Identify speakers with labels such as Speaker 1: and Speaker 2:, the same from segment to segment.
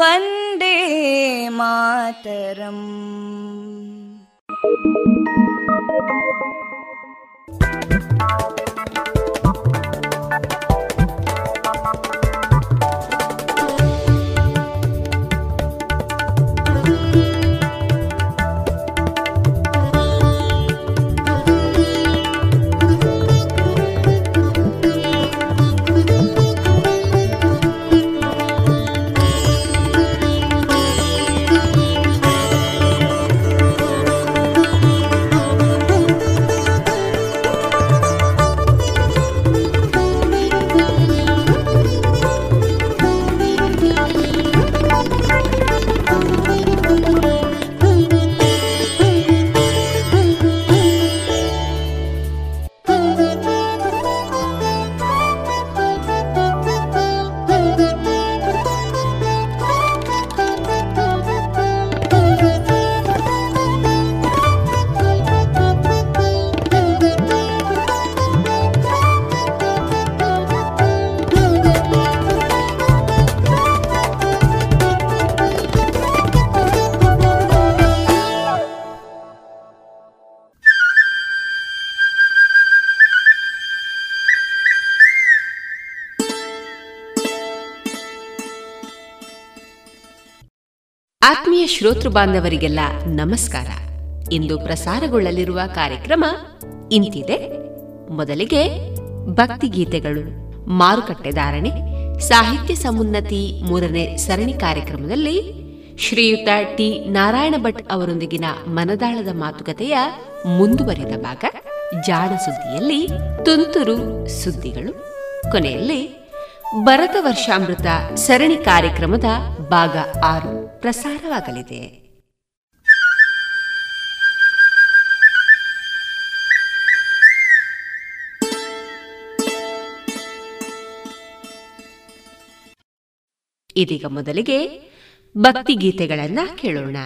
Speaker 1: वन्दे मातरम्
Speaker 2: ಆತ್ಮೀಯ ಶ್ರೋತೃ ಬಾಂಧವರಿಗೆಲ್ಲ ನಮಸ್ಕಾರ. ಇಂದು ಪ್ರಸಾರಗೊಳ್ಳಲಿರುವ ಕಾರ್ಯಕ್ರಮ ಇಂತಿದೆ. ಮೊದಲಿಗೆ ಭಕ್ತಿಗೀತೆಗಳು. ಮಾರುಕಟ್ಟೆ ಧಾರಣೆ, ಸಾಹಿತ್ಯ ಸಮುನ್ನತಿ ಮೂರನೇ ಸರಣಿ ಕಾರ್ಯಕ್ರಮದಲ್ಲಿ ಶ್ರೀಯುತ ಟಿ. ನಾರಾಯಣ ಭಟ್ ಅವರೊಂದಿಗಿನ ಮನದಾಳದ ಮಾತುಕತೆಯ ಮುಂದುವರಿದ ಭಾಗ, ಜಾಣ ಸುದ್ದಿಯಲ್ಲಿ ತುಂತುರು ಸುದ್ದಿಗಳು. ಕೊನೆಯಲ್ಲಿ ಭರತ ವರ್ಷಾಮೃತ ಸರಣಿ ಕಾರ್ಯಕ್ರಮದ ಭಾಗ ಆರು. ಪ್ರಸಾರವಾಗಲಿದೆ. ಇದೀಗ ಮೊದಲಿಗೆ ಭಕ್ತಿಗೀತೆಗಳನ್ನ ಕೇಳೋಣ.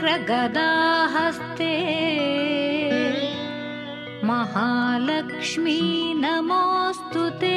Speaker 3: शङ्खचक्रगदाहस्ते महालक्ष्मी नमोऽस्तु ते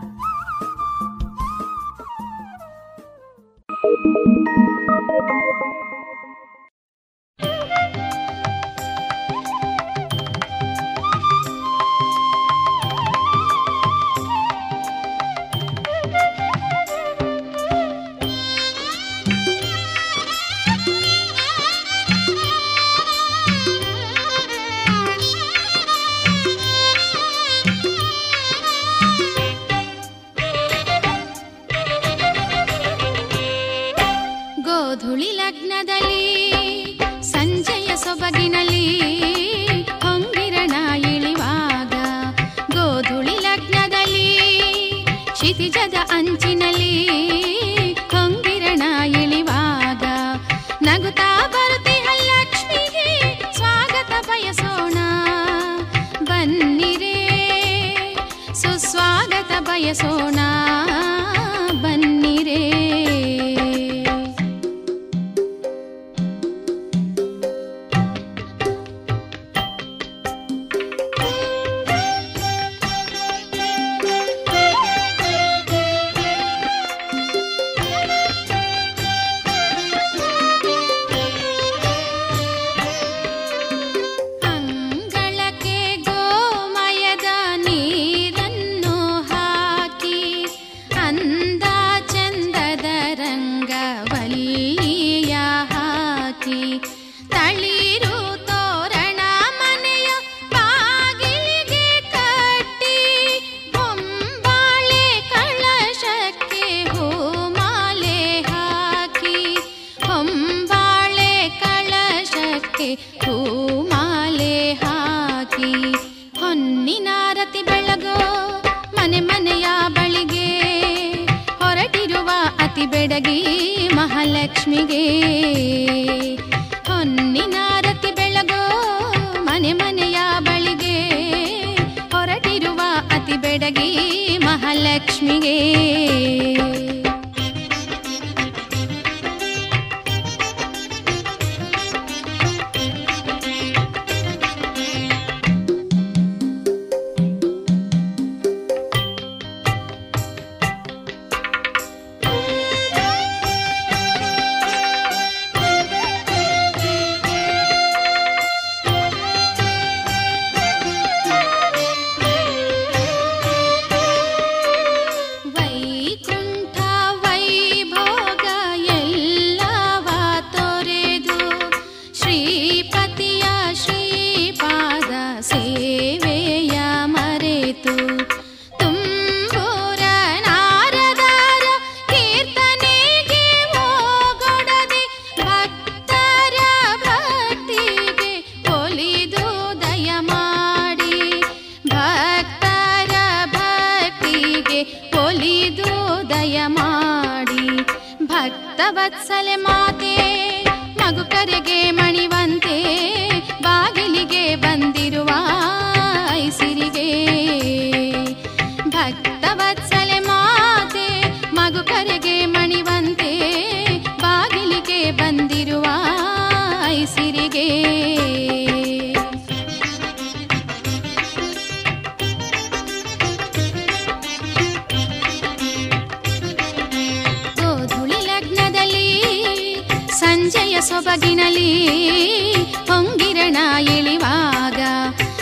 Speaker 4: ನಗುತ್ತಿ ಹೊಂಗಿರಣ ಇಳಿವಾಗ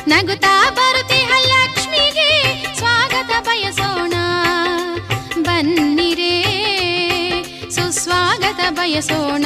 Speaker 4: ನಗುತ್ತಾ ಬರುತ್ತಿ ಲಕ್ಷ್ಮಿಗೆ ಸ್ವಾಗತ ಬಯಸೋಣ. ಬನ್ನಿರೇ ಸುಸ್ವಾಗತ ಬಯಸೋಣ.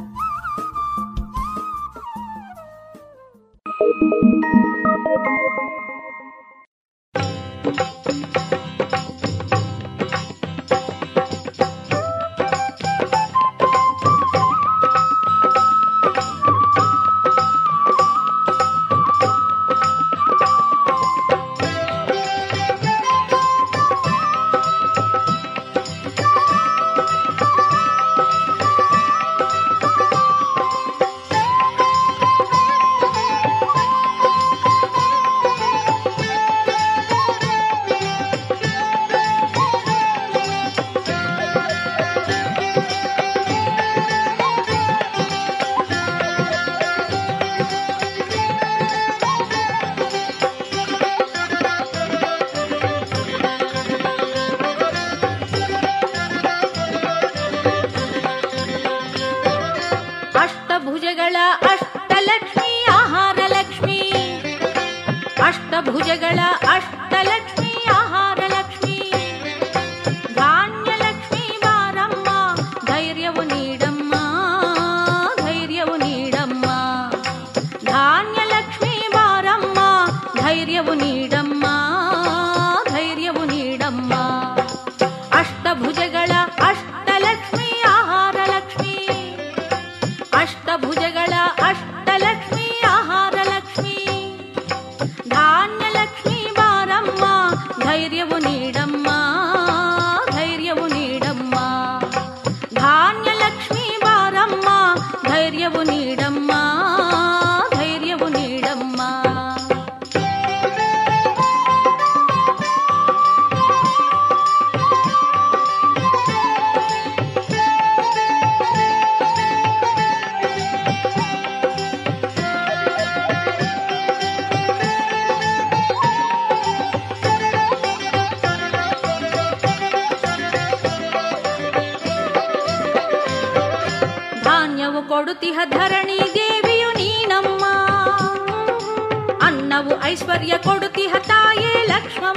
Speaker 5: ऐश्वर्य कोड़ती ताये लक्ष्म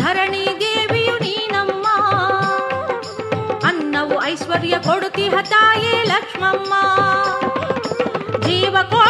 Speaker 5: धरणी देवियु अन्नवु ऐश्वर्य लक्ष्म जीव
Speaker 6: को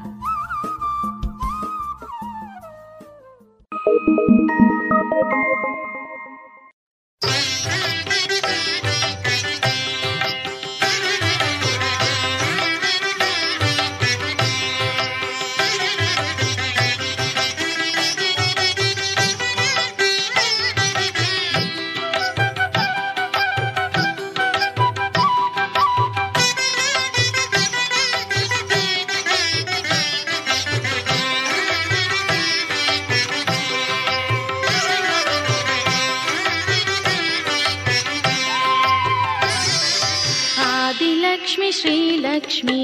Speaker 7: Touch
Speaker 8: me.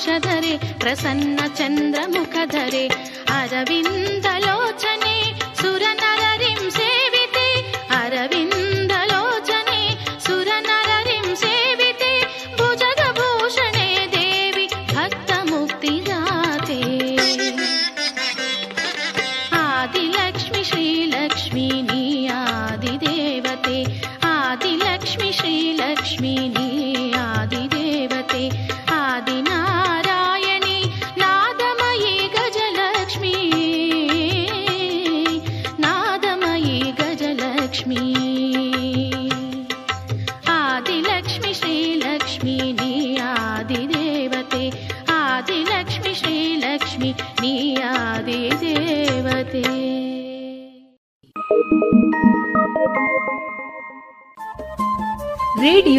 Speaker 9: कुशधरे प्रसन्न चन्द्रमुखधरे अरविन्दलोचने सुरनररिंसे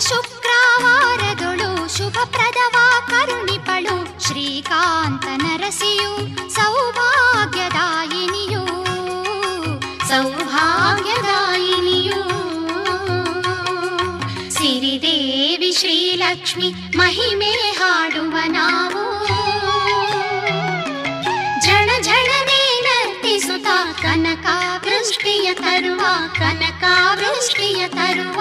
Speaker 9: ಶುಕ್ರವಾರದೊಳು ಶುಭಪ್ರದವಾ ಕರುಣಿಪಳು. ಶ್ರೀಕಾಂತ ನರಸಿಯು ಸೌಭಾಗ್ಯದಾಯಿನಿಯು. ಸೌಭಾಗ್ಯದಾಯಿನಿಯು. ಸಿರಿದೇವಿ ಶ್ರೀಲಕ್ಷ್ಮಿ ಮಹಿಮೆ ಹಾಡುವ ನಾವು. ಝಣ ಝಣನೆ ನರ್ತಿಸುತ್ತ ಕನಕಾವೃಷ್ಟಿಯ ತರುವ ಕನಕಾವೃಷ್ಟಿಯ ತರುವ.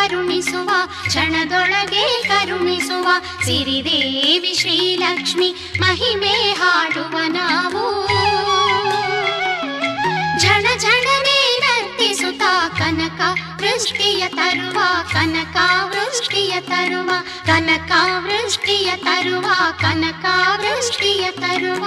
Speaker 9: ಕರುಣಿಸುವ, ಕ್ಷಣದೊಳಗೆ ಕರುಣಿಸುವ ಸಿರಿದೇವಿ ಶ್ರೀಲಕ್ಷ್ಮಿ ಮಹಿಮೆ ಹಾಡುವ ನಾವು. ಝಣ ಝಣನೆ ನರ್ತಿಸುತ್ತ ಕನಕ ವೃಷ್ಟಿಯ ತರುವ, ಕನಕ ವೃಷ್ಟಿಯ ತರುವ, ಕನಕ ವೃಷ್ಟಿಯ ತರುವ, ಕನಕ ವೃಷ್ಟಿಯ ತರುವ.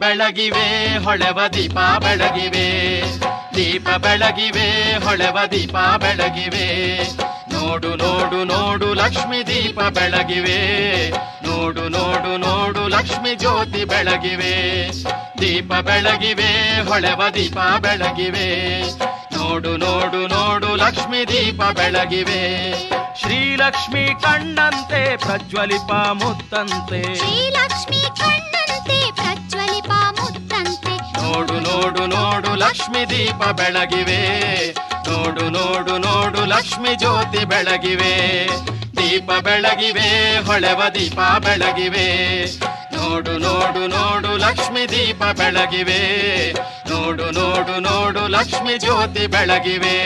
Speaker 10: ಬೆಳಗಿವೆ, ಹೊಳೆವ ದೀಪ ಬೆಳಗಿವೆ. ದೀಪ ಬೆಳಗಿವೆ, ಹೊಳೆವ ದೀಪ ಬೆಳಗಿವೆ. ನೋಡು ನೋಡು ನೋಡು, ಲಕ್ಷ್ಮಿ ದೀಪ ಬೆಳಗಿವೆ. ನೋಡು ನೋಡು ನೋಡು, ಲಕ್ಷ್ಮಿ ಜ್ಯೋತಿ ಬೆಳಗಿವೆ. ದೀಪ ಬೆಳಗಿವೆ, ಹೊಳೆವ ದೀಪ ಬೆಳಗಿವೆ. ನೋಡು ನೋಡು ನೋಡು, ಲಕ್ಷ್ಮಿ ದೀಪ ಬೆಳಗಿವೆ.
Speaker 11: ಶ್ರೀಲಕ್ಷ್ಮಿ ಕಣ್ಣಂತೆ, ಪ್ರಜ್ವಲಿಪ ಮುತ್ತಂತೆ.
Speaker 9: ಶ್ರೀಲಕ್ಷ್ಮಿ
Speaker 10: ನೋಡು ನೋಡು ನೋಡು, ಲಕ್ಷ್ಮಿ ದೀಪ ಬೆಳಗಿವೆ. ನೋಡು ನೋಡು ನೋಡು, ಲಕ್ಷ್ಮಿ ಜ್ಯೋತಿ ಬೆಳಗಿವೆ. ದೀಪ ಬೆಳಗಿವೆ, ಹೊಳೆವ ದೀಪ ಬೆಳಗಿವೆ. ನೋಡು ನೋಡು ನೋಡು, ಲಕ್ಷ್ಮಿ ದೀಪ ಬೆಳಗಿವೆ. ನೋಡು ನೋಡು ನೋಡು, ಲಕ್ಷ್ಮಿ ಜ್ಯೋತಿ ಬೆಳಗಿವೆ.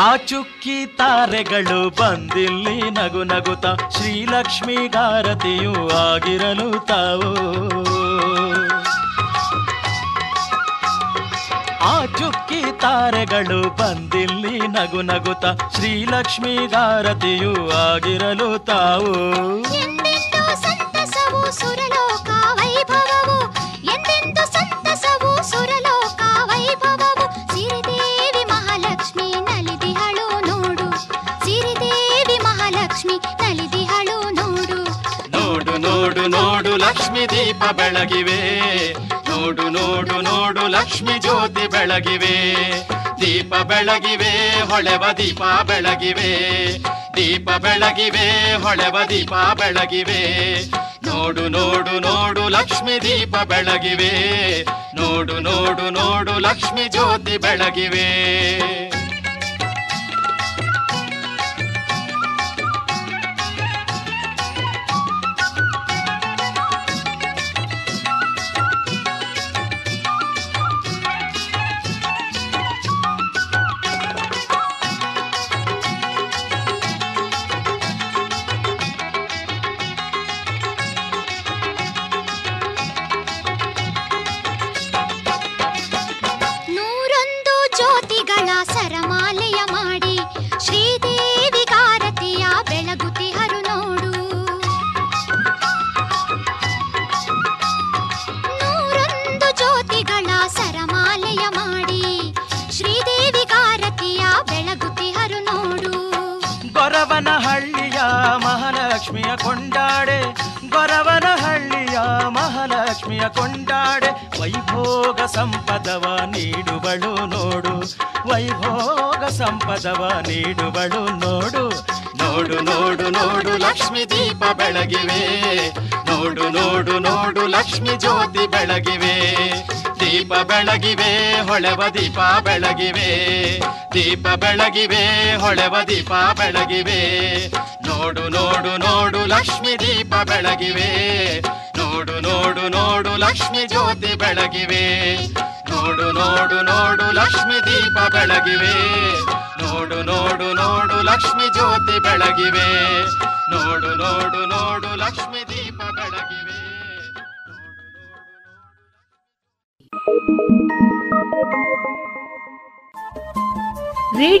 Speaker 11: ಆ ಚುಕ್ಕಿ ತಾರೆಗಳು ಬಂದಿಲ್ಲಿ ನಗು ನಗುತ ಶ್ರೀಲಕ್ಷ್ಮಿ ಗಾರತಿಯು ಆಗಿರಲು ತಾವು. ಆ ಚುಕ್ಕಿ ತಾರೆಗಳು ಬಂದಿಲ್ಲಿ ನಗು ನಗುತ ಶ್ರೀಲಕ್ಷ್ಮಿ ಗಾರತಿಯು ಆಗಿರಲು ತಾವು.
Speaker 10: ದೀಪ ಬೆಳಗಿವೆ. ನೋಡು ನೋಡು ನೋಡು, ಲಕ್ಷ್ಮಿ ಜ್ಯೋತಿ ಬೆಳಗಿವೆ. ದೀಪ ಬೆಳಗಿವೆ, ಹೊಳೆವ ದೀಪ ಬೆಳಗಿವೆ. ದೀಪ ಬೆಳಗಿವೆ, ಹೊಳೆವ ದೀಪ ಬೆಳಗಿವೆ. ನೋಡು ನೋಡು ನೋಡು, ಲಕ್ಷ್ಮಿ ದೀಪ ಬೆಳಗಿವೆ. ನೋಡು ನೋಡು ನೋಡು, ಲಕ್ಷ್ಮಿ ಜ್ಯೋತಿ ಬೆಳಗಿವೆ. ಲಕ್ಷ್ಮಿ ಜ್ಯೋತಿ ಬೆಳಗಿವೆ. ದೀಪ ಬೆಳಗಿವೆ, ಹೊಳೆವ ದೀಪ ಬೆಳಗಿವೆ. ದೀಪ ಬೆಳಗಿವೆ, ಹೊಳೆವ ದೀಪ ಬೆಳಗಿವೆ. ನೋಡು ನೋಡು ನೋಡು ಲಕ್ಷ್ಮಿ ದೀಪ ಬೆಳಗಿವೆ. ನೋಡು ನೋಡು ನೋಡು ಲಕ್ಷ್ಮಿ ಜ್ಯೋತಿ ಬೆಳಗಿವೆ. ನೋಡು ನೋಡು ನೋಡು ಲಕ್ಷ್ಮಿ ದೀಪ ಬೆಳಗಿವೆ. ನೋಡು ನೋಡು ನೋಡು ಲಕ್ಷ್ಮಿ ಜ್ಯೋತಿ ಬೆಳಗಿವೆ. ನೋಡು ನೋಡು ನೋಡು ಲಕ್ಷ್ಮಿ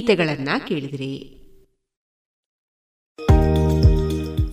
Speaker 2: ಗೀತೆಗಳನ್ನ ಕೇಳಿದಿರಿ.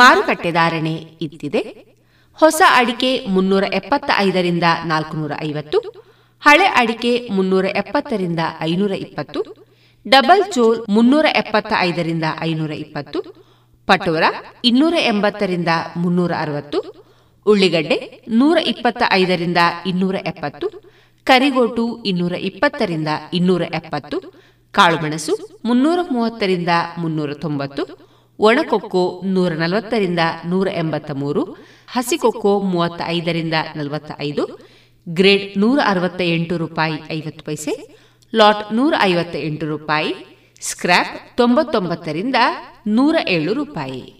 Speaker 2: ಮಾರುಕಟ್ಟೆ ಧಾರಣೆ ಇತ್ತಿದೆ. ಹೊಸ ಅಡಿಕೆ ಮುನ್ನೂರ ಎಪ್ಪತ್ತ ಐದರಿಂದ ನಾಲ್ಕುನೂರ ಐವತ್ತು, ಹಳೆ ಅಡಿಕೆ ಮುನ್ನೂರ ಎಪ್ಪತ್ತರಿಂದ ಐನೂರ ಇಪ್ಪತ್ತು, ಡಬಲ್ ಚೋಲ್ ಮುನ್ನೂರ ಎಪ್ಪತ್ತ ಐದರಿಂದ ಐನೂರ ಇಪ್ಪತ್ತು, ಪಟೋರ ಇನ್ನೂರ ಎಂಬತ್ತರಿಂದ ಮುನ್ನೂರ ಅರವತ್ತು, ಉಳ್ಳಿಗಡ್ಡೆ ನೂರ ಇಪ್ಪತ್ತ ಐದರಿಂದ ಇನ್ನೂರ ಎಪ್ಪತ್ತು, ಕರಿಗೋಟು ಇನ್ನೂರ ಇಪ್ಪತ್ತರಿಂದ ಇನ್ನೂರ ಎಪ್ಪತ್ತು, ಕಾಳುಮೆಣಸು ಮುನ್ನೂರ ಮೂವತ್ತರಿಂದ ಮುನ್ನೂರ ತೊಂಬತ್ತು ಒಣಕೊಕ್ಕೋ ನೂರ ನಲವತ್ತರಿಂದ ನೂರ ಎಂಬತ್ತ ಮೂರು ಹಸಿಕೊಕ್ಕೋ ಮೂವತ್ತ ಐದರಿಂದ ನಲವತ್ತ ಐದು ಗ್ರೇಡ್ ನೂರ ಅರವತ್ತ ಎಂಟು ರೂಪಾಯಿ ಐವತ್ತು ಪೈಸೆ, ಲಾಟ್ ನೂರ ಐವತ್ತ ಎಂಟು ರೂಪಾಯಿ, ಸ್ಕ್ರ್ಯಾಪ್ ತೊಂಬತ್ತೊಂಬತ್ತರಿಂದ ನೂರ ಏಳು ರೂಪಾಯಿ.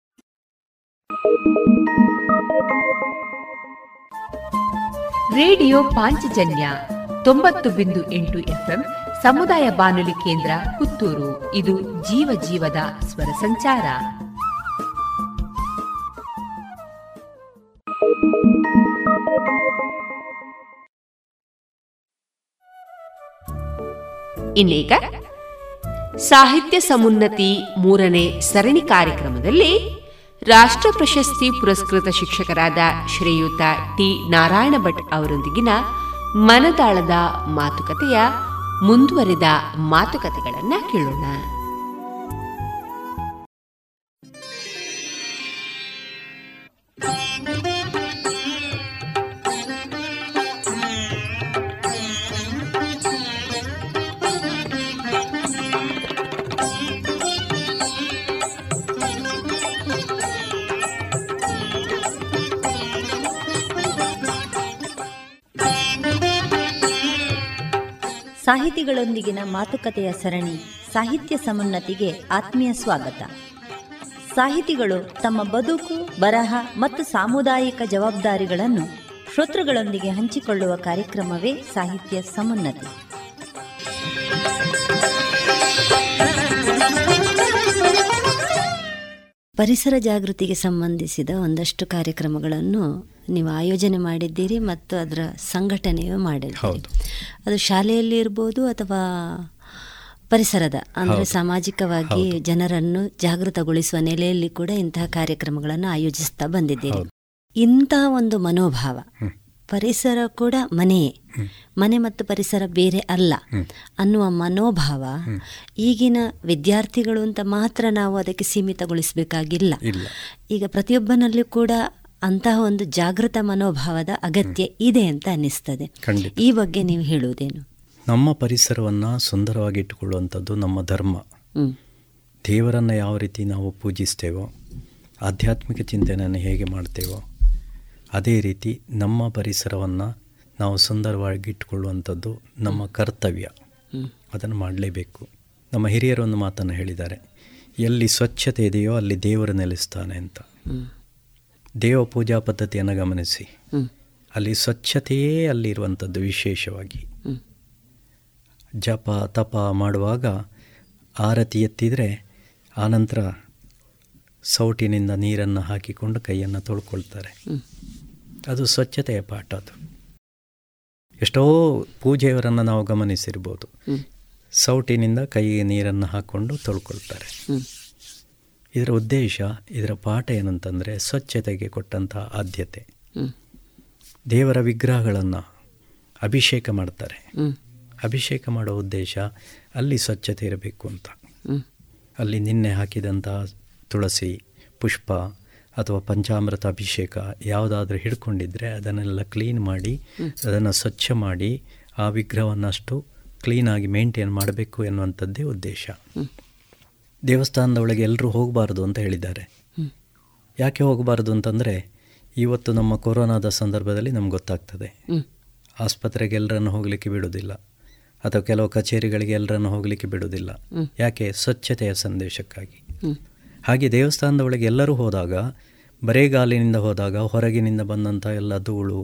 Speaker 2: ರೇಡಿಯೋ ಪಾಂಚಜನ್ಯ ತೊಂಬತ್ತು ಬಿಂದು ಎಂಟು ಎಫ್ಎಂ ಸಮುದಾಯ ಬಾನುಲಿ ಕೇಂದ್ರ ಪುತ್ತೂರು. ಇದು ಜೀವ ಜೀವದ ಸ್ವರ ಸಂಚಾರ. ಇನ್ನೀಗ ಸಾಹಿತ್ಯ ಸಮುನ್ನತಿ ಮೂರನೇ ಸರಣಿ ಕಾರ್ಯಕ್ರಮದಲ್ಲಿ ರಾಷ್ಟ್ರ ಪ್ರಶಸ್ತಿ ಪುರಸ್ಕೃತ ಶಿಕ್ಷಕರಾದ ಶ್ರೀಯುತ ಟಿ. ನಾರಾಯಣ ಭಟ್ ಅವರೊಂದಿಗಿನ ಮನದಾಳದ ಮಾತುಕತೆಯ ಮುಂದುವರೆದ ಮಾತುಕತೆಗಳನ್ನ ಕೇಳೋಣ.
Speaker 12: ಸಾಹಿತಿಗಳೊಂದಿಗಿನ ಮಾತುಕತೆಯ ಸರಣಿ ಸಾಹಿತ್ಯ ಸಮುನ್ನತಿಗೆ ಆತ್ಮೀಯ ಸ್ವಾಗತ. ಸಾಹಿತಿಗಳು ತಮ್ಮ ಬದುಕು, ಬರಹ ಮತ್ತು ಸಾಮುದಾಯಿಕ ಜವಾಬ್ದಾರಿಗಳನ್ನು ಶ್ರೋತೃಗಳೊಂದಿಗೆ ಹಂಚಿಕೊಳ್ಳುವ ಕಾರ್ಯಕ್ರಮವೇ ಸಾಹಿತ್ಯ ಸಮುನ್ನತಿ. ಪರಿಸರ ಜಾಗೃತಿಗೆ ಸಂಬಂಧಿಸಿದ ಒಂದಷ್ಟು ಕಾರ್ಯಕ್ರಮಗಳನ್ನು ನೀವು ಆಯೋಜನೆ ಮಾಡಿದ್ದೀರಿ ಮತ್ತು ಅದರ ಸಂಘಟನೆಯು ಮಾಡಿದ್ದೀರಿ. ಅದು ಶಾಲೆಯಲ್ಲಿ ಇರ್ಬೋದು ಅಥವಾ ಪರಿಸರದ ಅಂದರೆ ಸಾಮಾಜಿಕವಾಗಿ ಜನರನ್ನು ಜಾಗೃತಗೊಳಿಸುವ ನೆಲೆಯಲ್ಲಿ ಕೂಡ ಇಂತಹ ಕಾರ್ಯಕ್ರಮಗಳನ್ನು ಆಯೋಜಿಸ್ತಾ ಬಂದಿದ್ದೀರಿ. ಇಂತಹ ಒಂದು ಮನೋಭಾವ ಪರಿಸರ ಕೂಡ ಮನೆಯೇ. ಮನೆ ಮತ್ತು ಪರಿಸರ ಬೇರೆ ಅಲ್ಲ. ಅನ್ನುವ ಮನೋಭಾವ ಈಗಿನ ವಿದ್ಯಾರ್ಥಿಗಳು ಅಂತ ಮಾತ್ರ ನಾವು ಅದಕ್ಕೆ ಸೀಮಿತಗೊಳಿಸಬೇಕಾಗಿಲ್ಲ. ಈಗ ಪ್ರತಿಯೊಬ್ಬನಲ್ಲೂ ಕೂಡ ಅಂತಹ ಒಂದು ಜಾಗೃತ ಮನೋಭಾವದ ಅಗತ್ಯ ಇದೆ ಅಂತ ಅನ್ನಿಸ್ತದೆ. ಈ ಬಗ್ಗೆ ನೀವು ಹೇಳುವುದೇನು?
Speaker 13: ನಮ್ಮ ಪರಿಸರವನ್ನು ಸುಂದರವಾಗಿ ಇಟ್ಟುಕೊಳ್ಳುವಂಥದ್ದು ನಮ್ಮ ಧರ್ಮ. ದೇವರನ್ನು ಯಾವ ರೀತಿ ನಾವು ಪೂಜಿಸ್ತೇವೋ ಆಧ್ಯಾತ್ಮಿಕ ಚಿಂತನೆಯನ್ನು ಹೇಗೆ ಮಾಡ್ತೇವೋ ಅದೇ ರೀತಿ ನಮ್ಮ ಪರಿಸರವನ್ನು ನಾವು ಸುಂದರವಾಗಿ ಇಟ್ಟುಕೊಳ್ಳುವಂಥದ್ದು ನಮ್ಮ ಕರ್ತವ್ಯ. ಅದನ್ನು ಮಾಡಲೇಬೇಕು. ನಮ್ಮ ಹಿರಿಯರು ಒಂದು ಮಾತನ್ನು ಹೇಳಿದ್ದಾರೆ. ಎಲ್ಲಿ ಸ್ವಚ್ಛತೆ ಇದೆಯೋ ಅಲ್ಲಿ ದೇವರು ನೆಲೆಸ್ತಾನೆ ಅಂತ. ದೇವ ಪೂಜಾ ಪದ್ಧತಿಯನ್ನು ಗಮನಿಸಿ. ಅಲ್ಲಿ ಸ್ವಚ್ಛತೆಯೇ ಅಲ್ಲಿರುವಂಥದ್ದು ವಿಶೇಷವಾಗಿ. ಜಪ ತಪ ಮಾಡುವಾಗ ಆರತಿ ಎತ್ತಿದರೆ ಆನಂತರ ಸೌಟಿನಿಂದ ನೀರನ್ನು ಹಾಕಿಕೊಂಡು ಕೈಯನ್ನು ತೊಳ್ಕೊಳ್ತಾರೆ. ಅದು ಸ್ವಚ್ಛತೆಯ ಪಾಠ ಅದು. ಎಷ್ಟೋ ಪೂಜೆಯವರನ್ನು ನಾವು ಗಮನಿಸಿರ್ಬೋದು. ಸೌಟಿನಿಂದ ಕೈಗೆ ನೀರನ್ನು ಹಾಕ್ಕೊಂಡು ತೊಳ್ಕೊಳ್ತಾರೆ. ಇದರ ಉದ್ದೇಶ ಇದರ ಪಾಠ ಏನಂತಂದರೆ ಸ್ವಚ್ಛತೆಗೆ ಕೊಟ್ಟಂತಹ ಆದ್ಯತೆ. ದೇವರ ವಿಗ್ರಹಗಳನ್ನು ಅಭಿಷೇಕ ಮಾಡ್ತಾರೆ. ಅಭಿಷೇಕ ಮಾಡೋ ಉದ್ದೇಶ ಅಲ್ಲಿ ಸ್ವಚ್ಛತೆ ಇರಬೇಕು ಅಂತ. ಅಲ್ಲಿ ನಿನ್ನೆ ಹಾಕಿದಂಥ ತುಳಸಿ ಪುಷ್ಪ ಅಥವಾ ಪಂಚಾಮೃತ ಅಭಿಷೇಕ ಯಾವುದಾದ್ರೂ ಹಿಡ್ಕೊಂಡಿದ್ರೆ ಅದನ್ನೆಲ್ಲ ಕ್ಲೀನ್ ಮಾಡಿ ಅದನ್ನು ಸ್ವಚ್ಛ ಮಾಡಿ ಆ ವಿಗ್ರಹವನ್ನಷ್ಟು ಕ್ಲೀನಾಗಿ ಮೇಂಟೈನ್ ಮಾಡಬೇಕು ಎನ್ನುವಂಥದ್ದೇ ಉದ್ದೇಶ. ದೇವಸ್ಥಾನದ ಒಳಗೆ ಎಲ್ಲರೂ ಹೋಗಬಾರ್ದು ಅಂತ ಹೇಳಿದ್ದಾರೆ. ಯಾಕೆ ಹೋಗಬಾರ್ದು ಅಂತಂದರೆ ಇವತ್ತು ನಮ್ಮ ಕೊರೋನಾದ ಸಂದರ್ಭದಲ್ಲಿ ನಮ್ಗೆ ಗೊತ್ತಾಗ್ತದೆ. ಆಸ್ಪತ್ರೆಗೆ ಎಲ್ಲರನ್ನು ಹೋಗಲಿಕ್ಕೆ ಬಿಡೋದಿಲ್ಲ ಅಥವಾ ಕೆಲವು ಕಚೇರಿಗಳಿಗೆ ಎಲ್ಲರನ್ನು ಹೋಗಲಿಕ್ಕೆ ಬಿಡೋದಿಲ್ಲ ಯಾಕೆ? ಸ್ವಚ್ಛತೆಯ ಸಂದೇಶಕ್ಕಾಗಿ. ಹಾಗೆ ದೇವಸ್ಥಾನದ ಒಳಗೆ ಎಲ್ಲರೂ ಹೋದಾಗ ಬರೇಗಾಲಿನಿಂದ ಹೋದಾಗ ಹೊರಗಿನಿಂದ ಬಂದಂಥ ಎಲ್ಲ ಧೂಳು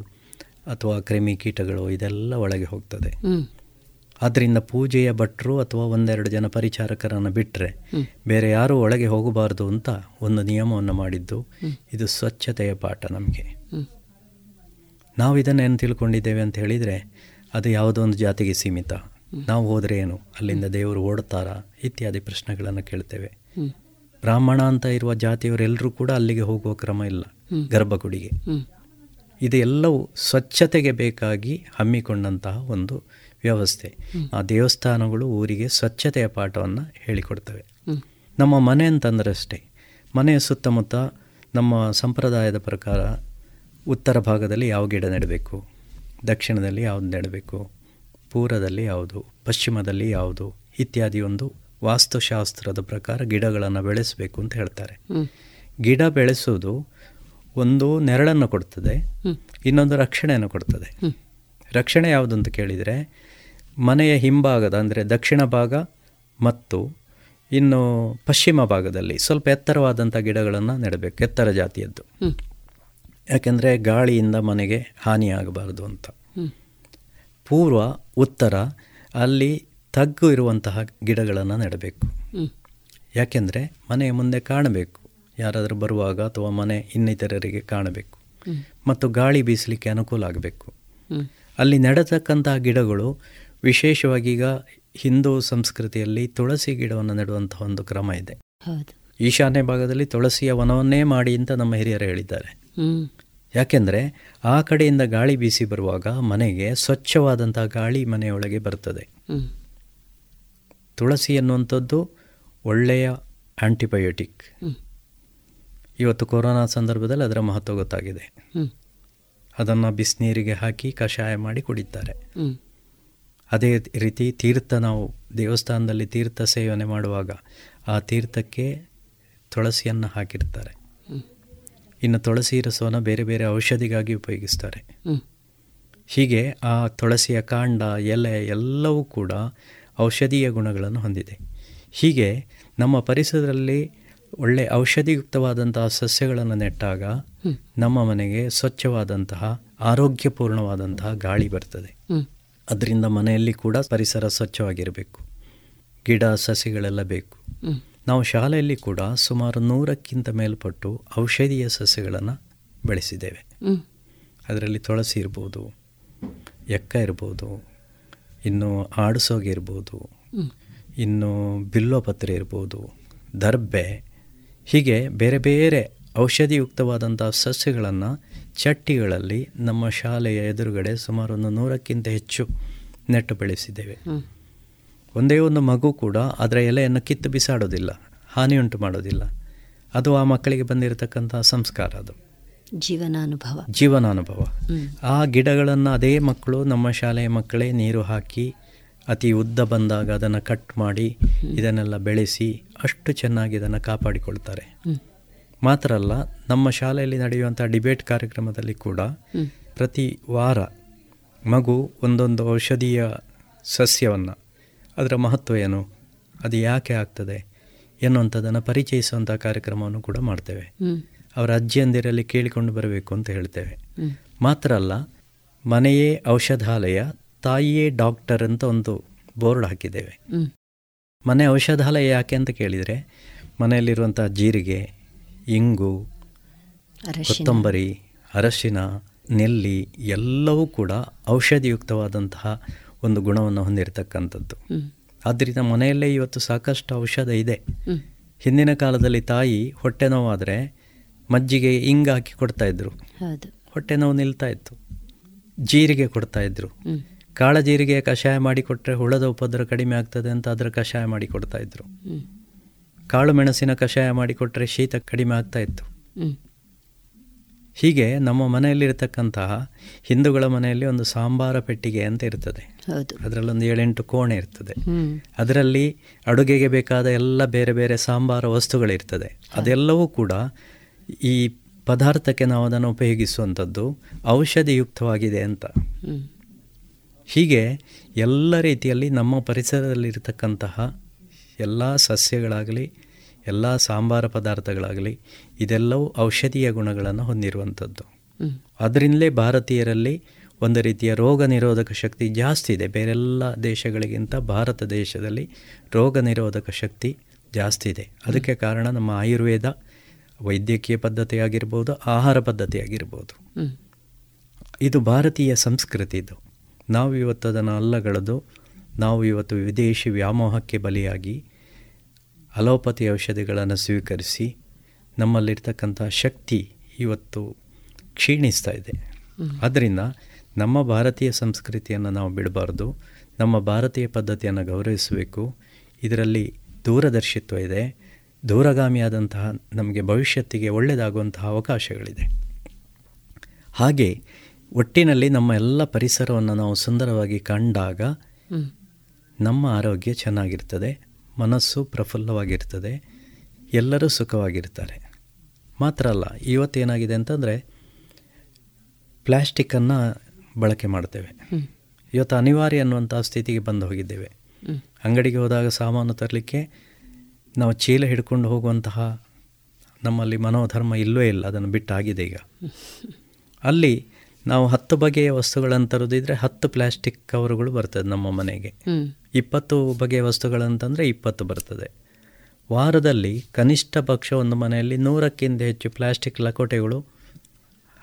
Speaker 13: ಅಥವಾ ಕ್ರಿಮಿ ಕೀಟಗಳು ಇದೆಲ್ಲ ಒಳಗೆ ಹೋಗ್ತದೆ. ಆದ್ದರಿಂದ ಪೂಜೆಯ ಭಟ್ರು ಅಥವಾ ಒಂದೆರಡು ಜನ ಪರಿಚಾರಕರನ್ನು ಬಿಟ್ಟರೆ ಬೇರೆ ಯಾರೂ ಒಳಗೆ ಹೋಗಬಾರ್ದು ಅಂತ ಒಂದು ನಿಯಮವನ್ನು ಮಾಡಿದ್ದು. ಇದು ಸ್ವಚ್ಛತೆಯ ಪಾಠ ನಮಗೆ. ನಾವು ಇದನ್ನೇನು ತಿಳ್ಕೊಂಡಿದ್ದೇವೆ ಅಂತ ಹೇಳಿದರೆ ಅದು ಯಾವುದೋ ಒಂದು ಜಾತಿಗೆ ಸೀಮಿತ. ನಾವು ಹೋದರೆ ಏನು? ಅಲ್ಲಿಂದ ದೇವರು ಓಡ್ತಾರಾ? ಇತ್ಯಾದಿ ಪ್ರಶ್ನೆಗಳನ್ನು ಕೇಳ್ತೇವೆ. ಬ್ರಾಹ್ಮಣ ಅಂತ ಇರುವ ಜಾತಿಯವರೆಲ್ಲರೂ ಕೂಡ ಅಲ್ಲಿಗೆ ಹೋಗುವ ಕ್ರಮ ಇಲ್ಲ ಗರ್ಭಗುಡಿಗೆ. ಇದೆಲ್ಲವೂ ಸ್ವಚ್ಛತೆಗೆ ಬೇಕಾಗಿ ಹಮ್ಮಿಕೊಂಡಂತಹ ಒಂದು ವ್ಯವಸ್ಥೆ. ಆ ದೇವಸ್ಥಾನಗಳು ಊರಿಗೆ ಸ್ವಚ್ಛತೆಯ ಪಾಠವನ್ನು ಹೇಳಿಕೊಡ್ತವೆ. ನಮ್ಮ ಮನೆ ಅಂತಂದ್ರೆ ಅಷ್ಟೇ ಮನೆಯ ಸುತ್ತಮುತ್ತ ನಮ್ಮ ಸಂಪ್ರದಾಯದ ಪ್ರಕಾರ ಉತ್ತರ ಭಾಗದಲ್ಲಿ ಯಾವ ಗಿಡ ನೆಡಬೇಕು ದಕ್ಷಿಣದಲ್ಲಿ ಯಾವುದು ನೆಡಬೇಕು ಪೂರ್ವದಲ್ಲಿ ಯಾವುದು ಪಶ್ಚಿಮದಲ್ಲಿ ಯಾವುದು ಇತ್ಯಾದಿ ಒಂದು ವಾಸ್ತುಶಾಸ್ತ್ರದ ಪ್ರಕಾರ ಗಿಡಗಳನ್ನು ಬೆಳೆಸಬೇಕು ಅಂತ ಹೇಳ್ತಾರೆ. ಗಿಡ ಬೆಳೆಸೋದು ಒಂದು ನೆರಳನ್ನು ಕೊಡ್ತದೆ ಇನ್ನೊಂದು ರಕ್ಷಣೆಯನ್ನು ಕೊಡ್ತದೆ. ರಕ್ಷಣೆ ಯಾವುದು ಅಂತ ಕೇಳಿದರೆ ಮನೆಯ ಹಿಂಭಾಗದ ಅಂದರೆ ದಕ್ಷಿಣ ಭಾಗ ಮತ್ತು ಇನ್ನು ಪಶ್ಚಿಮ ಭಾಗದಲ್ಲಿ ಸ್ವಲ್ಪ ಎತ್ತರವಾದಂಥ ಗಿಡಗಳನ್ನು ನೆಡಬೇಕು ಎತ್ತರ ಜಾತಿಯದ್ದು. ಯಾಕೆಂದರೆ ಗಾಳಿಯಿಂದ ಮನೆಗೆ ಹಾನಿಯಾಗಬಾರದು ಅಂತ. ಪೂರ್ವ ಉತ್ತರ ಅಲ್ಲಿ ತಗ್ಗು ಇರುವಂತಹ ಗಿಡಗಳನ್ನು ನೆಡಬೇಕು. ಯಾಕೆಂದರೆ ಮನೆಯ ಮುಂದೆ ಕಾಣಬೇಕು. ಯಾರಾದರೂ ಬರುವಾಗ ಅಥವಾ ಮನೆ ಇನ್ನಿತರರಿಗೆ ಕಾಣಬೇಕು. ಮತ್ತು ಗಾಳಿ ಬೀಸಲಿಕ್ಕೆ ಅನುಕೂಲ ಆಗಬೇಕು. ಅಲ್ಲಿ ನೆಡತಕ್ಕಂತಹ ಗಿಡಗಳು ವಿಶೇಷವಾಗಿ ಈಗ ಹಿಂದೂ ಸಂಸ್ಕೃತಿಯಲ್ಲಿ ತುಳಸಿ ಗಿಡವನ್ನು ನೆಡುವಂತಹ ಒಂದು ಕ್ರಮ ಇದೆ. ಈಶಾನ್ಯ ಭಾಗದಲ್ಲಿ ತುಳಸಿಯ ವನವನ್ನೇ ಮಾಡಿ ಅಂತ ನಮ್ಮ ಹಿರಿಯರು ಹೇಳಿದ್ದಾರೆ. ಯಾಕೆಂದರೆ ಆ ಕಡೆಯಿಂದ ಗಾಳಿ ಬೀಸಿ ಬರುವಾಗ ಮನೆಗೆ ಸ್ವಚ್ಛವಾದಂತಹ ಗಾಳಿ ಮನೆಯೊಳಗೆ ಬರ್ತದೆ. ತುಳಸಿ ಅನ್ನುವಂಥದ್ದು ಒಳ್ಳೆಯ ಆಂಟಿಬಯೋಟಿಕ್. ಇವತ್ತು ಕೊರೋನಾ ಸಂದರ್ಭದಲ್ಲಿ ಅದರ ಮಹತ್ವ ಗೊತ್ತಾಗಿದೆ. ಅದನ್ನು ಬಿಸಿನೀರಿಗೆ ಹಾಕಿ ಕಷಾಯ ಮಾಡಿ ಕುಡಿತಾರೆ. ಅದೇ ರೀತಿ ತೀರ್ಥ ನಾವು ದೇವಸ್ಥಾನದಲ್ಲಿ ತೀರ್ಥ ಸೇವನೆ ಮಾಡುವಾಗ ಆ ತೀರ್ಥಕ್ಕೆ ತುಳಸಿಯನ್ನು ಹಾಕಿರ್ತಾರೆ. ಇನ್ನು ತುಳಸಿ ರಸವನ್ನು ಬೇರೆ ಬೇರೆ ಔಷಧಿಗಾಗಿ ಉಪಯೋಗಿಸ್ತಾರೆ. ಹೀಗೆ ಆ ತುಳಸಿಯ ಕಾಂಡ ಎಲೆ ಎಲ್ಲವೂ ಕೂಡ ಔಷಧೀಯ ಗುಣಗಳನ್ನು ಹೊಂದಿದೆ. ಹೀಗೆ ನಮ್ಮ ಪರಿಸರದಲ್ಲಿ ಒಳ್ಳೆ ಔಷಧಿಯುಕ್ತವಾದಂತಹ ಸಸ್ಯಗಳನ್ನು ನೆಟ್ಟಾಗ ನಮ್ಮ ಮನೆಗೆ ಸ್ವಚ್ಛವಾದಂತಹ ಆರೋಗ್ಯಪೂರ್ಣವಾದಂತಹ ಗಾಳಿ ಬರ್ತದೆ. ಅದರಿಂದ ಮನೆಯಲ್ಲಿ ಕೂಡ ಪರಿಸರ ಸ್ವಚ್ಛವಾಗಿರಬೇಕು. ಗಿಡ ಸಸಿಗಳೆಲ್ಲ ಬೇಕು. ನಾವು ಶಾಲೆಯಲ್ಲಿ ಕೂಡ ಸುಮಾರು ನೂರಕ್ಕಿಂತ ಮೇಲ್ಪಟ್ಟು ಔಷಧೀಯ ಸಸ್ಯಗಳನ್ನು ಬೆಳೆಸಿದ್ದೇವೆ. ಅದರಲ್ಲಿ ತುಳಸಿ ಇರ್ಬೋದು ಎಕ್ಕ ಇರ್ಬೋದು ಇನ್ನು ಆಡುಸೋಗೆ ಇರ್ಬೋದು ಇನ್ನು ಬಿಲ್ಲೋಪತ್ರೆ ಇರ್ಬೋದು ದರ್ಬೆ ಹೀಗೆ ಬೇರೆ ಬೇರೆ ಔಷಧಿಯುಕ್ತವಾದಂಥ ಸಸ್ಯಗಳನ್ನು ಚಟ್ಟಿಗಳಲ್ಲಿ ನಮ್ಮ ಶಾಲೆಯ ಎದುರುಗಡೆ ಸುಮಾರು ಒಂದು ನೂರಕ್ಕಿಂತ ಹೆಚ್ಚು ನೆಟ್ಟು ಬೆಳೆಸಿದ್ದೇವೆ. ಒಂದೇ ಒಂದು ಮಗು ಕೂಡ ಅದರ ಎಲೆಯನ್ನು ಕಿತ್ತು ಬಿಸಾಡೋದಿಲ್ಲ ಹಾನಿಯುಂಟು ಮಾಡೋದಿಲ್ಲ. ಅದು ಆ ಮಕ್ಕಳಿಗೆ ಬಂದಿರತಕ್ಕಂಥ ಸಂಸ್ಕಾರ ಅದು.
Speaker 12: ಜೀವನಾನುಭವ.
Speaker 13: ಜೀವನಾನುಭವ. ಆ ಗಿಡಗಳನ್ನು ಅದೇ ಮಕ್ಕಳು ನಮ್ಮ ಶಾಲೆಯ ಮಕ್ಕಳೇ ನೀರು ಹಾಕಿ ಅತಿ ಉದ್ದ ಬಂದಾಗ ಅದನ್ನು ಕಟ್ ಮಾಡಿ ಇದನ್ನೆಲ್ಲ ಬೆಳೆಸಿ ಅಷ್ಟು ಚೆನ್ನಾಗಿ ಇದನ್ನು ಕಾಪಾಡಿಕೊಳ್ತಾರೆ. ಮಾತ್ರ ಅಲ್ಲ ನಮ್ಮ ಶಾಲೆಯಲ್ಲಿ ನಡೆಯುವಂಥ ಡಿಬೇಟ್ ಕಾರ್ಯಕ್ರಮದಲ್ಲಿ ಕೂಡ ಪ್ರತಿ ವಾರ ಮಗು ಒಂದೊಂದು ಔಷಧೀಯ ಸಸ್ಯವನ್ನು ಅದರ ಮಹತ್ವ ಏನು ಅದು ಯಾಕೆ ಆಗ್ತದೆ ಎನ್ನುವಂಥದ್ದನ್ನು ಪರಿಚಯಿಸುವಂಥ ಕಾರ್ಯಕ್ರಮವನ್ನು ಕೂಡ ಮಾಡ್ತೇವೆ. ಅವರ ಅಜ್ಜಿಯಂದಿರಲ್ಲಿ ಕೇಳಿಕೊಂಡು ಬರಬೇಕು ಅಂತ ಹೇಳ್ತೇವೆ. ಮಾತ್ರ ಅಲ್ಲ ಮನೆಯೇ ಔಷಧಾಲಯ ತಾಯಿಯೇ ಡಾಕ್ಟರ್ ಅಂತ ಒಂದು ಬೋರ್ಡ್ ಹಾಕಿದ್ದೇವೆ. ಮನೆ ಔಷಧಾಲಯ ಯಾಕೆ ಅಂತ ಕೇಳಿದರೆ ಮನೆಯಲ್ಲಿರುವಂಥ ಜೀರಿಗೆ ಇಂಗು ಕೊತ್ತಂಬರಿ ಅರಶಿನ ನೆಲ್ಲಿ ಎಲ್ಲವೂ ಕೂಡ ಔಷಧಿಯುಕ್ತವಾದಂತಹ ಒಂದು ಗುಣವನ್ನು ಹೊಂದಿರತಕ್ಕಂಥದ್ದು. ಆದ್ದರಿಂದ ಮನೆಯಲ್ಲೇ ಇವತ್ತು ಸಾಕಷ್ಟು ಔಷಧ ಇದೆ. ಹಿಂದಿನ ಕಾಲದಲ್ಲಿ ತಾಯಿ ಹೊಟ್ಟೆ ನೋವಾದರೆ ಮಜ್ಜಿಗೆ ಹಿಂಗ ಹಾಕಿ ಕೊಡ್ತಾ ಇದ್ರು. ಹೊಟ್ಟೆ ನೋವು ನಿಲ್ತಾ ಇತ್ತು. ಜೀರಿಗೆ ಕೊಡ್ತಾ ಇದ್ರು. ಕಾಳ ಜೀರಿಗೆ ಕಷಾಯ ಮಾಡಿ ಕೊಟ್ಟರೆ ಹುಳದ ಉಪದ್ರ ಕಡಿಮೆ ಆಗ್ತದೆ ಅಂತ ಅದರ ಕಷಾಯ ಮಾಡಿ ಕೊಡ್ತಾ ಇದ್ರು. ಕಾಳು ಮೆಣಸಿನ ಕಷಾಯ ಮಾಡಿ ಕೊಟ್ಟರೆ ಶೀತ ಕಡಿಮೆ ಆಗ್ತಾ ಇತ್ತು. ಹೀಗೆ ನಮ್ಮ ಮನೆಯಲ್ಲಿರ್ತಕ್ಕಂತಹ ಹಿಂದೂಗಳ ಮನೆಯಲ್ಲಿ ಒಂದು ಸಾಂಬಾರ ಪೆಟ್ಟಿಗೆ ಅಂತ ಇರ್ತದೆ. ಅದರಲ್ಲೊಂದು ಏಳೆಂಟು ಕೋಣೆ ಇರ್ತದೆ. ಅದರಲ್ಲಿ ಅಡುಗೆಗೆ ಬೇಕಾದ ಎಲ್ಲ ಬೇರೆ ಬೇರೆ ಸಾಂಬಾರ ವಸ್ತುಗಳಿರ್ತದೆ. ಅದೆಲ್ಲವೂ ಕೂಡ ಈ ಪದಾರ್ಥಕ್ಕೆ ನಾವು ಅದನ್ನು ಉಪಯೋಗಿಸುವಂಥದ್ದು ಔಷಧಿಯುಕ್ತವಾಗಿದೆ ಅಂತ. ಹೀಗೆ ಎಲ್ಲ ರೀತಿಯಲ್ಲಿ ನಮ್ಮ ಪರಿಸರದಲ್ಲಿರತಕ್ಕಂತಹ ಎಲ್ಲ ಸಸ್ಯಗಳಾಗಲಿ ಎಲ್ಲ ಸಾಂಬಾರ ಪದಾರ್ಥಗಳಾಗಲಿ ಇದೆಲ್ಲವೂ ಔಷಧೀಯ ಗುಣಗಳನ್ನು ಹೊಂದಿರುವಂಥದ್ದು. ಅದರಿಂದಲೇ ಭಾರತೀಯರಲ್ಲಿ ಒಂದು ರೀತಿಯ ರೋಗ ನಿರೋಧಕ ಶಕ್ತಿ ಜಾಸ್ತಿ ಇದೆ. ಬೇರೆಲ್ಲ ದೇಶಗಳಿಗಿಂತ ಭಾರತ ದೇಶದಲ್ಲಿ ರೋಗ ನಿರೋಧಕ ಶಕ್ತಿ ಜಾಸ್ತಿ ಇದೆ. ಅದಕ್ಕೆ ಕಾರಣ ನಮ್ಮ ಆಯುರ್ವೇದ ವೈದ್ಯಕೀಯ ಪದ್ಧತಿ ಆಗಿರ್ಬೋದು ಆಹಾರ ಪದ್ಧತಿ ಆಗಿರ್ಬೋದು ಇದು ಭಾರತೀಯ ಸಂಸ್ಕೃತಿ ಇದು. ನಾವು ಇವತ್ತು ಅದನ್ನು ಅಲ್ಲಗಳೆದು ನಾವು ಇವತ್ತು ವಿದೇಶಿ ವ್ಯಾಮೋಹಕ್ಕೆ ಬಲಿಯಾಗಿ ಅಲೋಪತಿ ಔಷಧಿಗಳನ್ನು ಸ್ವೀಕರಿಸಿ ನಮ್ಮಲ್ಲಿರ್ತಕ್ಕಂಥ ಶಕ್ತಿ ಇವತ್ತು ಕ್ಷೀಣಿಸ್ತಾ ಇದೆ. ಆದ್ದರಿಂದ ನಮ್ಮ ಭಾರತೀಯ ಸಂಸ್ಕೃತಿಯನ್ನು ನಾವು ಬಿಡಬಾರ್ದು. ನಮ್ಮ ಭಾರತೀಯ ಪದ್ಧತಿಯನ್ನು ಗೌರವಿಸಬೇಕು. ಇದರಲ್ಲಿ ದೂರದರ್ಶಿತ್ವ ಇದೆ. ದೂರಗಾಮಿಯಾದಂತಹ ನಮಗೆ ಭವಿಷ್ಯತ್ತಿಗೆ ಒಳ್ಳೆಯದಾಗುವಂತಹ ಅವಕಾಶಗಳಿದೆ. ಹಾಗೆ ಒಟ್ಟಿನಲ್ಲಿ ನಮ್ಮ ಎಲ್ಲ ಪರಿಸರವನ್ನು ನಾವು ಸುಂದರವಾಗಿ ಕಂಡಾಗ ನಮ್ಮ ಆರೋಗ್ಯ ಚೆನ್ನಾಗಿರ್ತದೆ ಮನಸ್ಸು ಪ್ರಫುಲ್ಲವಾಗಿರ್ತದೆ ಎಲ್ಲರೂ ಸುಖವಾಗಿರ್ತಾರೆ. ಮಾತ್ರ ಅಲ್ಲ ಇವತ್ತೇನಾಗಿದೆ ಅಂತಂದರೆ ಪ್ಲ್ಯಾಸ್ಟಿಕ್ಕನ್ನು ಬಳಕೆ ಮಾಡ್ತೇವೆ. ಇವತ್ತು ಅನಿವಾರ್ಯ ಅನ್ನುವಂಥ ಸ್ಥಿತಿಗೆ ಬಂದು ಹೋಗಿದ್ದೇವೆ. ಅಂಗಡಿಗೆ ಹೋದಾಗ ಸಾಮಾನು ತರಲಿಕ್ಕೆ ನಾವು ಚೀಲ ಹಿಡ್ಕೊಂಡು ಹೋಗುವಂತಹ ನಮ್ಮಲ್ಲಿ ಮನೋಧರ್ಮ ಇಲ್ಲವೇ ಇಲ್ಲ ಅದನ್ನು ಬಿಟ್ಟಾಗಿದೆ ಈಗ. ಅಲ್ಲಿ ನಾವು ಹತ್ತು ಬಗೆಯ ವಸ್ತುಗಳನ್ನು ತರೋದಿದ್ರೆ ಹತ್ತು ಪ್ಲಾಸ್ಟಿಕ್ ಕವರುಗಳು ಬರ್ತದೆ ನಮ್ಮ ಮನೆಗೆ. ಇಪ್ಪತ್ತು ಬಗೆಯ ವಸ್ತುಗಳಂತಂದರೆ ಇಪ್ಪತ್ತು ಬರ್ತದೆ. ವಾರದಲ್ಲಿ ಕನಿಷ್ಠ ಪಕ್ಷ ಒಂದು ಮನೆಯಲ್ಲಿ ನೂರಕ್ಕಿಂತ ಹೆಚ್ಚು ಪ್ಲಾಸ್ಟಿಕ್ ಲಕೋಟೆಗಳು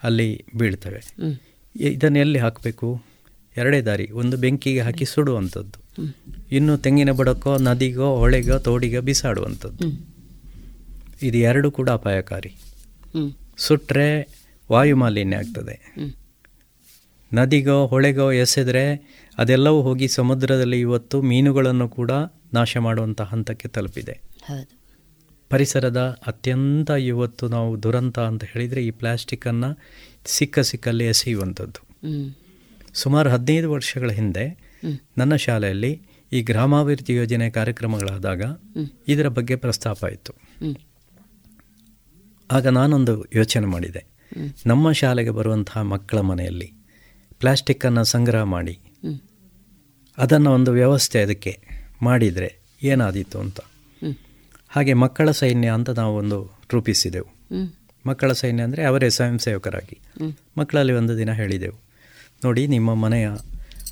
Speaker 13: ಅಲ್ಲಿ ಬೀಳ್ತವೆ.
Speaker 12: ಇದನ್ನೆಲ್ಲಿ
Speaker 13: ಇದನ್ನು ಎಲ್ಲಿ ಹಾಕಬೇಕು? ಎರಡೇ ದಾರಿ ಒಂದು ಬೆಂಕಿಗೆ ಹಾಕಿ ಸುಡುವಂಥದ್ದು. ಇನ್ನು ತೆಂಗಿನ ಬುಡಕ್ಕೋ ನದಿಗೋ ಹೊಳೆಗೋ ತೋಡಿಗೋ ಬಿಸಾಡುವಂಥದ್ದು. ಇದು ಎರಡು ಕೂಡ ಅಪಾಯಕಾರಿ. ಸುಟ್ಟರೆ ವಾಯುಮಾಲಿನ್ಯ ಆಗ್ತದೆ. ನದಿಗೋ ಹೊಳೆಗೋ ಎಸೆದರೆ ಅದೆಲ್ಲವೂ ಹೋಗಿ ಸಮುದ್ರದಲ್ಲಿ ಇವತ್ತು ಮೀನುಗಳನ್ನು ಕೂಡ ನಾಶ ಮಾಡುವಂಥ ಹಂತಕ್ಕೆ ತಲುಪಿದೆ. ಪರಿಸರದ ಅತ್ಯಂತ ಇವತ್ತು ನಾವು ದುರಂತ ಅಂತ ಹೇಳಿದರೆ ಈ ಪ್ಲಾಸ್ಟಿಕ್ಕನ್ನು ಸಿಕ್ಕ ಸಿಕ್ಕಲ್ಲಿ ಎಸೆಯುವಂಥದ್ದು. ಸುಮಾರು ಹದಿನೈದು ವರ್ಷಗಳ ಹಿಂದೆ ನನ್ನ ಶಾಲೆಯಲ್ಲಿ ಈ ಗ್ರಾಮಾಭಿವೃದ್ಧಿ ಯೋಜನೆ ಕಾರ್ಯಕ್ರಮಗಳಾದಾಗ ಇದರ ಬಗ್ಗೆ ಪ್ರಸ್ತಾಪ ಇತ್ತು.
Speaker 12: ಹ್ಮ್.
Speaker 13: ಆಗ ನಾನೊಂದು ಯೋಚನೆ ಮಾಡಿದೆ. ನಮ್ಮ ಶಾಲೆಗೆ ಬರುವಂತಹ ಮಕ್ಕಳ ಮನೆಯಲ್ಲಿ ಪ್ಲ್ಯಾಸ್ಟಿಕ್ಕನ್ನು ಸಂಗ್ರಹ ಮಾಡಿ. ಅದನ್ನು ಒಂದು ವ್ಯವಸ್ಥೆ ಅದಕ್ಕೆ ಮಾಡಿದರೆ ಏನಾದೀತು ಅಂತ. ಹಾಗೆ ಮಕ್ಕಳ ಸೈನ್ಯ ಅಂತ ನಾವು ಒಂದು ರೂಪಿಸಿದೆವು. ಮಕ್ಕಳ ಸೈನ್ಯ ಅಂದರೆ ಅವರೇ ಸ್ವಯಂ ಸೇವಕರಾಗಿ ಮಕ್ಕಳಲ್ಲಿ ಒಂದು ದಿನ ಹೇಳಿದೆವು ನೋಡಿ ನಿಮ್ಮ ಮನೆಯ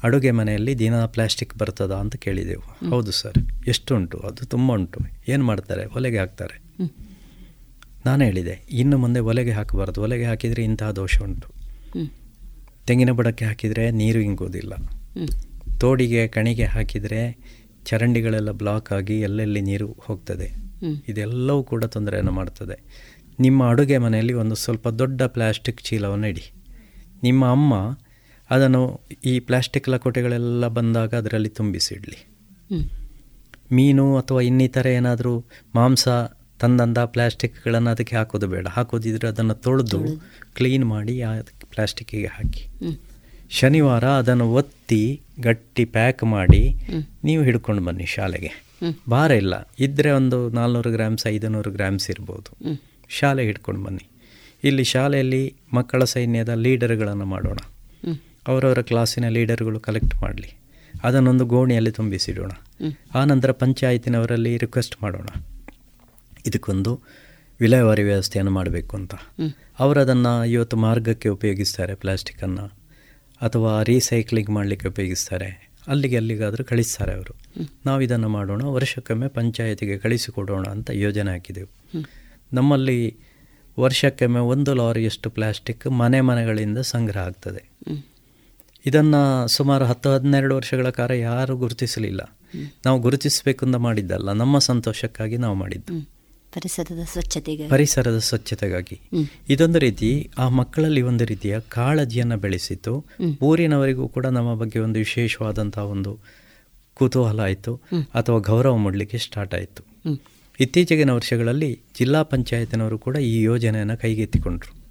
Speaker 13: ಅಡುಗೆ ಮನೆಯಲ್ಲಿ ದಿನ ಪ್ಲಾಸ್ಟಿಕ್ ಬರ್ತದಾ ಅಂತ ಕೇಳಿದೆವು. ಹೌದು ಸರ್ ಎಷ್ಟು ಉಂಟು ಅದು ತುಂಬ ಉಂಟು. ಏನು ಮಾಡ್ತಾರೆ? ಒಲೆಗೆ ಹಾಕ್ತಾರೆ. ನಾನು ಹೇಳಿದೆ ಇನ್ನು ಮುಂದೆ ಒಲೆಗೆ ಹಾಕಬಾರ್ದು. ಒಲೆಗೆ ಹಾಕಿದರೆ ಇಂತಹ ದೋಷ ಉಂಟು. ತೆಂಗಿನ ಬಡಕ್ಕೆ ಹಾಕಿದರೆ ನೀರು ಇಂಗೋದಿಲ್ಲ ತೋಡಿಗೆ ಕಣಿಗೆ ಹಾಕಿದರೆ ಚರಂಡಿಗಳೆಲ್ಲ ಬ್ಲಾಕ್ ಆಗಿ ಎಲ್ಲೆಲ್ಲಿ ನೀರು ಹೋಗ್ತದೆ. ಇದೆಲ್ಲವೂ ಕೂಡ ತೊಂದರೆಯನ್ನು ಮಾಡ್ತದೆ. ನಿಮ್ಮ ಅಡುಗೆ ಮನೆಯಲ್ಲಿ ಒಂದು ಸ್ವಲ್ಪ ದೊಡ್ಡ ಪ್ಲಾಸ್ಟಿಕ್ ಚೀಲವನ್ನು ಇಡಿ. ನಿಮ್ಮ ಅಮ್ಮ ಅದನ್ನು ಈ ಪ್ಲಾಸ್ಟಿಕ್ ಲಕೋಟೆಗಳೆಲ್ಲ ಬಂದಾಗ ಅದರಲ್ಲಿ ತುಂಬಿಸಿಡಲಿ. ಮೀನು ಅಥವಾ ಇನ್ನಿತರ ಏನಾದರೂ ಮಾಂಸ ತಂದಂಥ ಪ್ಲಾಸ್ಟಿಕ್ಗಳನ್ನು ಅದಕ್ಕೆ ಹಾಕೋದು ಬೇಡ. ಹಾಕೋದಿದ್ರೆ ಅದನ್ನು ತೊಳೆದು ಕ್ಲೀನ್ ಮಾಡಿ ಅದಕ್ಕೆ ಪ್ಲಾಸ್ಟಿಕ್ಕಿಗೆ ಹಾಕಿ. ಶನಿವಾರ ಅದನ್ನು ಒತ್ತಿ ಗಟ್ಟಿ ಪ್ಯಾಕ್ ಮಾಡಿ ನೀವು ಹಿಡ್ಕೊಂಡು ಬನ್ನಿ ಶಾಲೆಗೆ. ಭಾರ ಇಲ್ಲ. ಇದ್ದರೆ ಒಂದು ನಾಲ್ನೂರು ಗ್ರಾಮ್ಸ್ ಐದುನೂರು ಗ್ರಾಮ್ಸ್ ಇರ್ಬೋದು. ಶಾಲೆ ಹಿಡ್ಕೊಂಡು ಬನ್ನಿ. ಇಲ್ಲಿ ಶಾಲೆಯಲ್ಲಿ ಮಕ್ಕಳ ಸೈನ್ಯದ ಲೀಡರ್ಗಳನ್ನು ಮಾಡೋಣ. ಅವರವರ ಕ್ಲಾಸಿನ ಲೀಡರ್ಗಳು ಕಲೆಕ್ಟ್ ಮಾಡಲಿ. ಅದನ್ನೊಂದು ಗೋಣಿಯಲ್ಲಿ ತುಂಬಿಸಿಡೋಣ.
Speaker 12: ಆ
Speaker 13: ನಂತರ ಪಂಚಾಯತಿನವರಲ್ಲಿ ರಿಕ್ವೆಸ್ಟ್ ಮಾಡೋಣ. ಇದಕ್ಕೊಂದು ವಿಲೇವಾರಿ ವ್ಯವಸ್ಥೆಯನ್ನು ಮಾಡಬೇಕು ಅಂತ. ಅವರು ಅದನ್ನು ಇವತ್ತು ಮಾರ್ಗಕ್ಕೆ ಉಪಯೋಗಿಸ್ತಾರೆ ಪ್ಲಾಸ್ಟಿಕ್ಕನ್ನು ಅಥವಾ ರೀಸೈಕ್ಲಿಂಗ್ ಮಾಡಲಿಕ್ಕೆ ಉಪಯೋಗಿಸ್ತಾರೆ. ಅಲ್ಲಿಗೆ ಅಲ್ಲಿಗಾದರೂ ಕಳಿಸ್ತಾರೆ ಅವರು. ನಾವು ಇದನ್ನು ಮಾಡೋಣ ವರ್ಷಕ್ಕೊಮ್ಮೆ ಪಂಚಾಯತಿಗೆ ಕಳಿಸಿಕೊಡೋಣ ಅಂತ ಯೋಜನೆ ಹಾಕಿದೆವು. ನಮ್ಮಲ್ಲಿ ವರ್ಷಕ್ಕೊಮ್ಮೆ ಒಂದು ಲಾರಿಯಷ್ಟು ಪ್ಲಾಸ್ಟಿಕ್ ಮನೆ ಮನೆಗಳಿಂದ ಸಂಗ್ರಹ ಆಗ್ತದೆ. ಇದನ್ನು ಸುಮಾರು ಹತ್ತು ಹನ್ನೆರಡು ವರ್ಷಗಳ ಕಾಲ ಯಾರೂ ಗುರುತಿಸಲಿಲ್ಲ. ನಾವು ಗುರುತಿಸಬೇಕು ಅಂತ ಮಾಡಿದ್ದಲ್ಲ ನಮ್ಮ ಸಂತೋಷಕ್ಕಾಗಿ ನಾವು ಮಾಡಿದ್ದು.
Speaker 12: ಪರಿಸರದ ಸ್ವಚ್ಛತೆಗೆ
Speaker 13: ಪರಿಸರದ ಸ್ವಚ್ಛತೆಗಾಗಿ. ಇದೊಂದು ರೀತಿ ಆ ಮಕ್ಕಳಲ್ಲಿ ಒಂದು ರೀತಿಯ ಕಾಳಜಿಯನ್ನು ಬೆಳೆಸಿತು ಊರಿನವರಿಗೂ ಕೂಡ ನಮ್ಮ ಬಗ್ಗೆ ಒಂದು ವಿಶೇಷವಾದಂತಹ ಒಂದು ಕುತೂಹಲ ಆಯಿತು. ಅಥವಾ ಗೌರವ ಮಾಡಲಿಕ್ಕೆ ಸ್ಟಾರ್ಟ್ ಆಯಿತು. ಇತ್ತೀಚೆಗಿನ ವರ್ಷಗಳಲ್ಲಿ ಜಿಲ್ಲಾ ಪಂಚಾಯತಿನವರು ಕೂಡ ಈ ಯೋಜನೆಯನ್ನು ಕೈಗೆತ್ತಿಕೊಂಡ್ರು.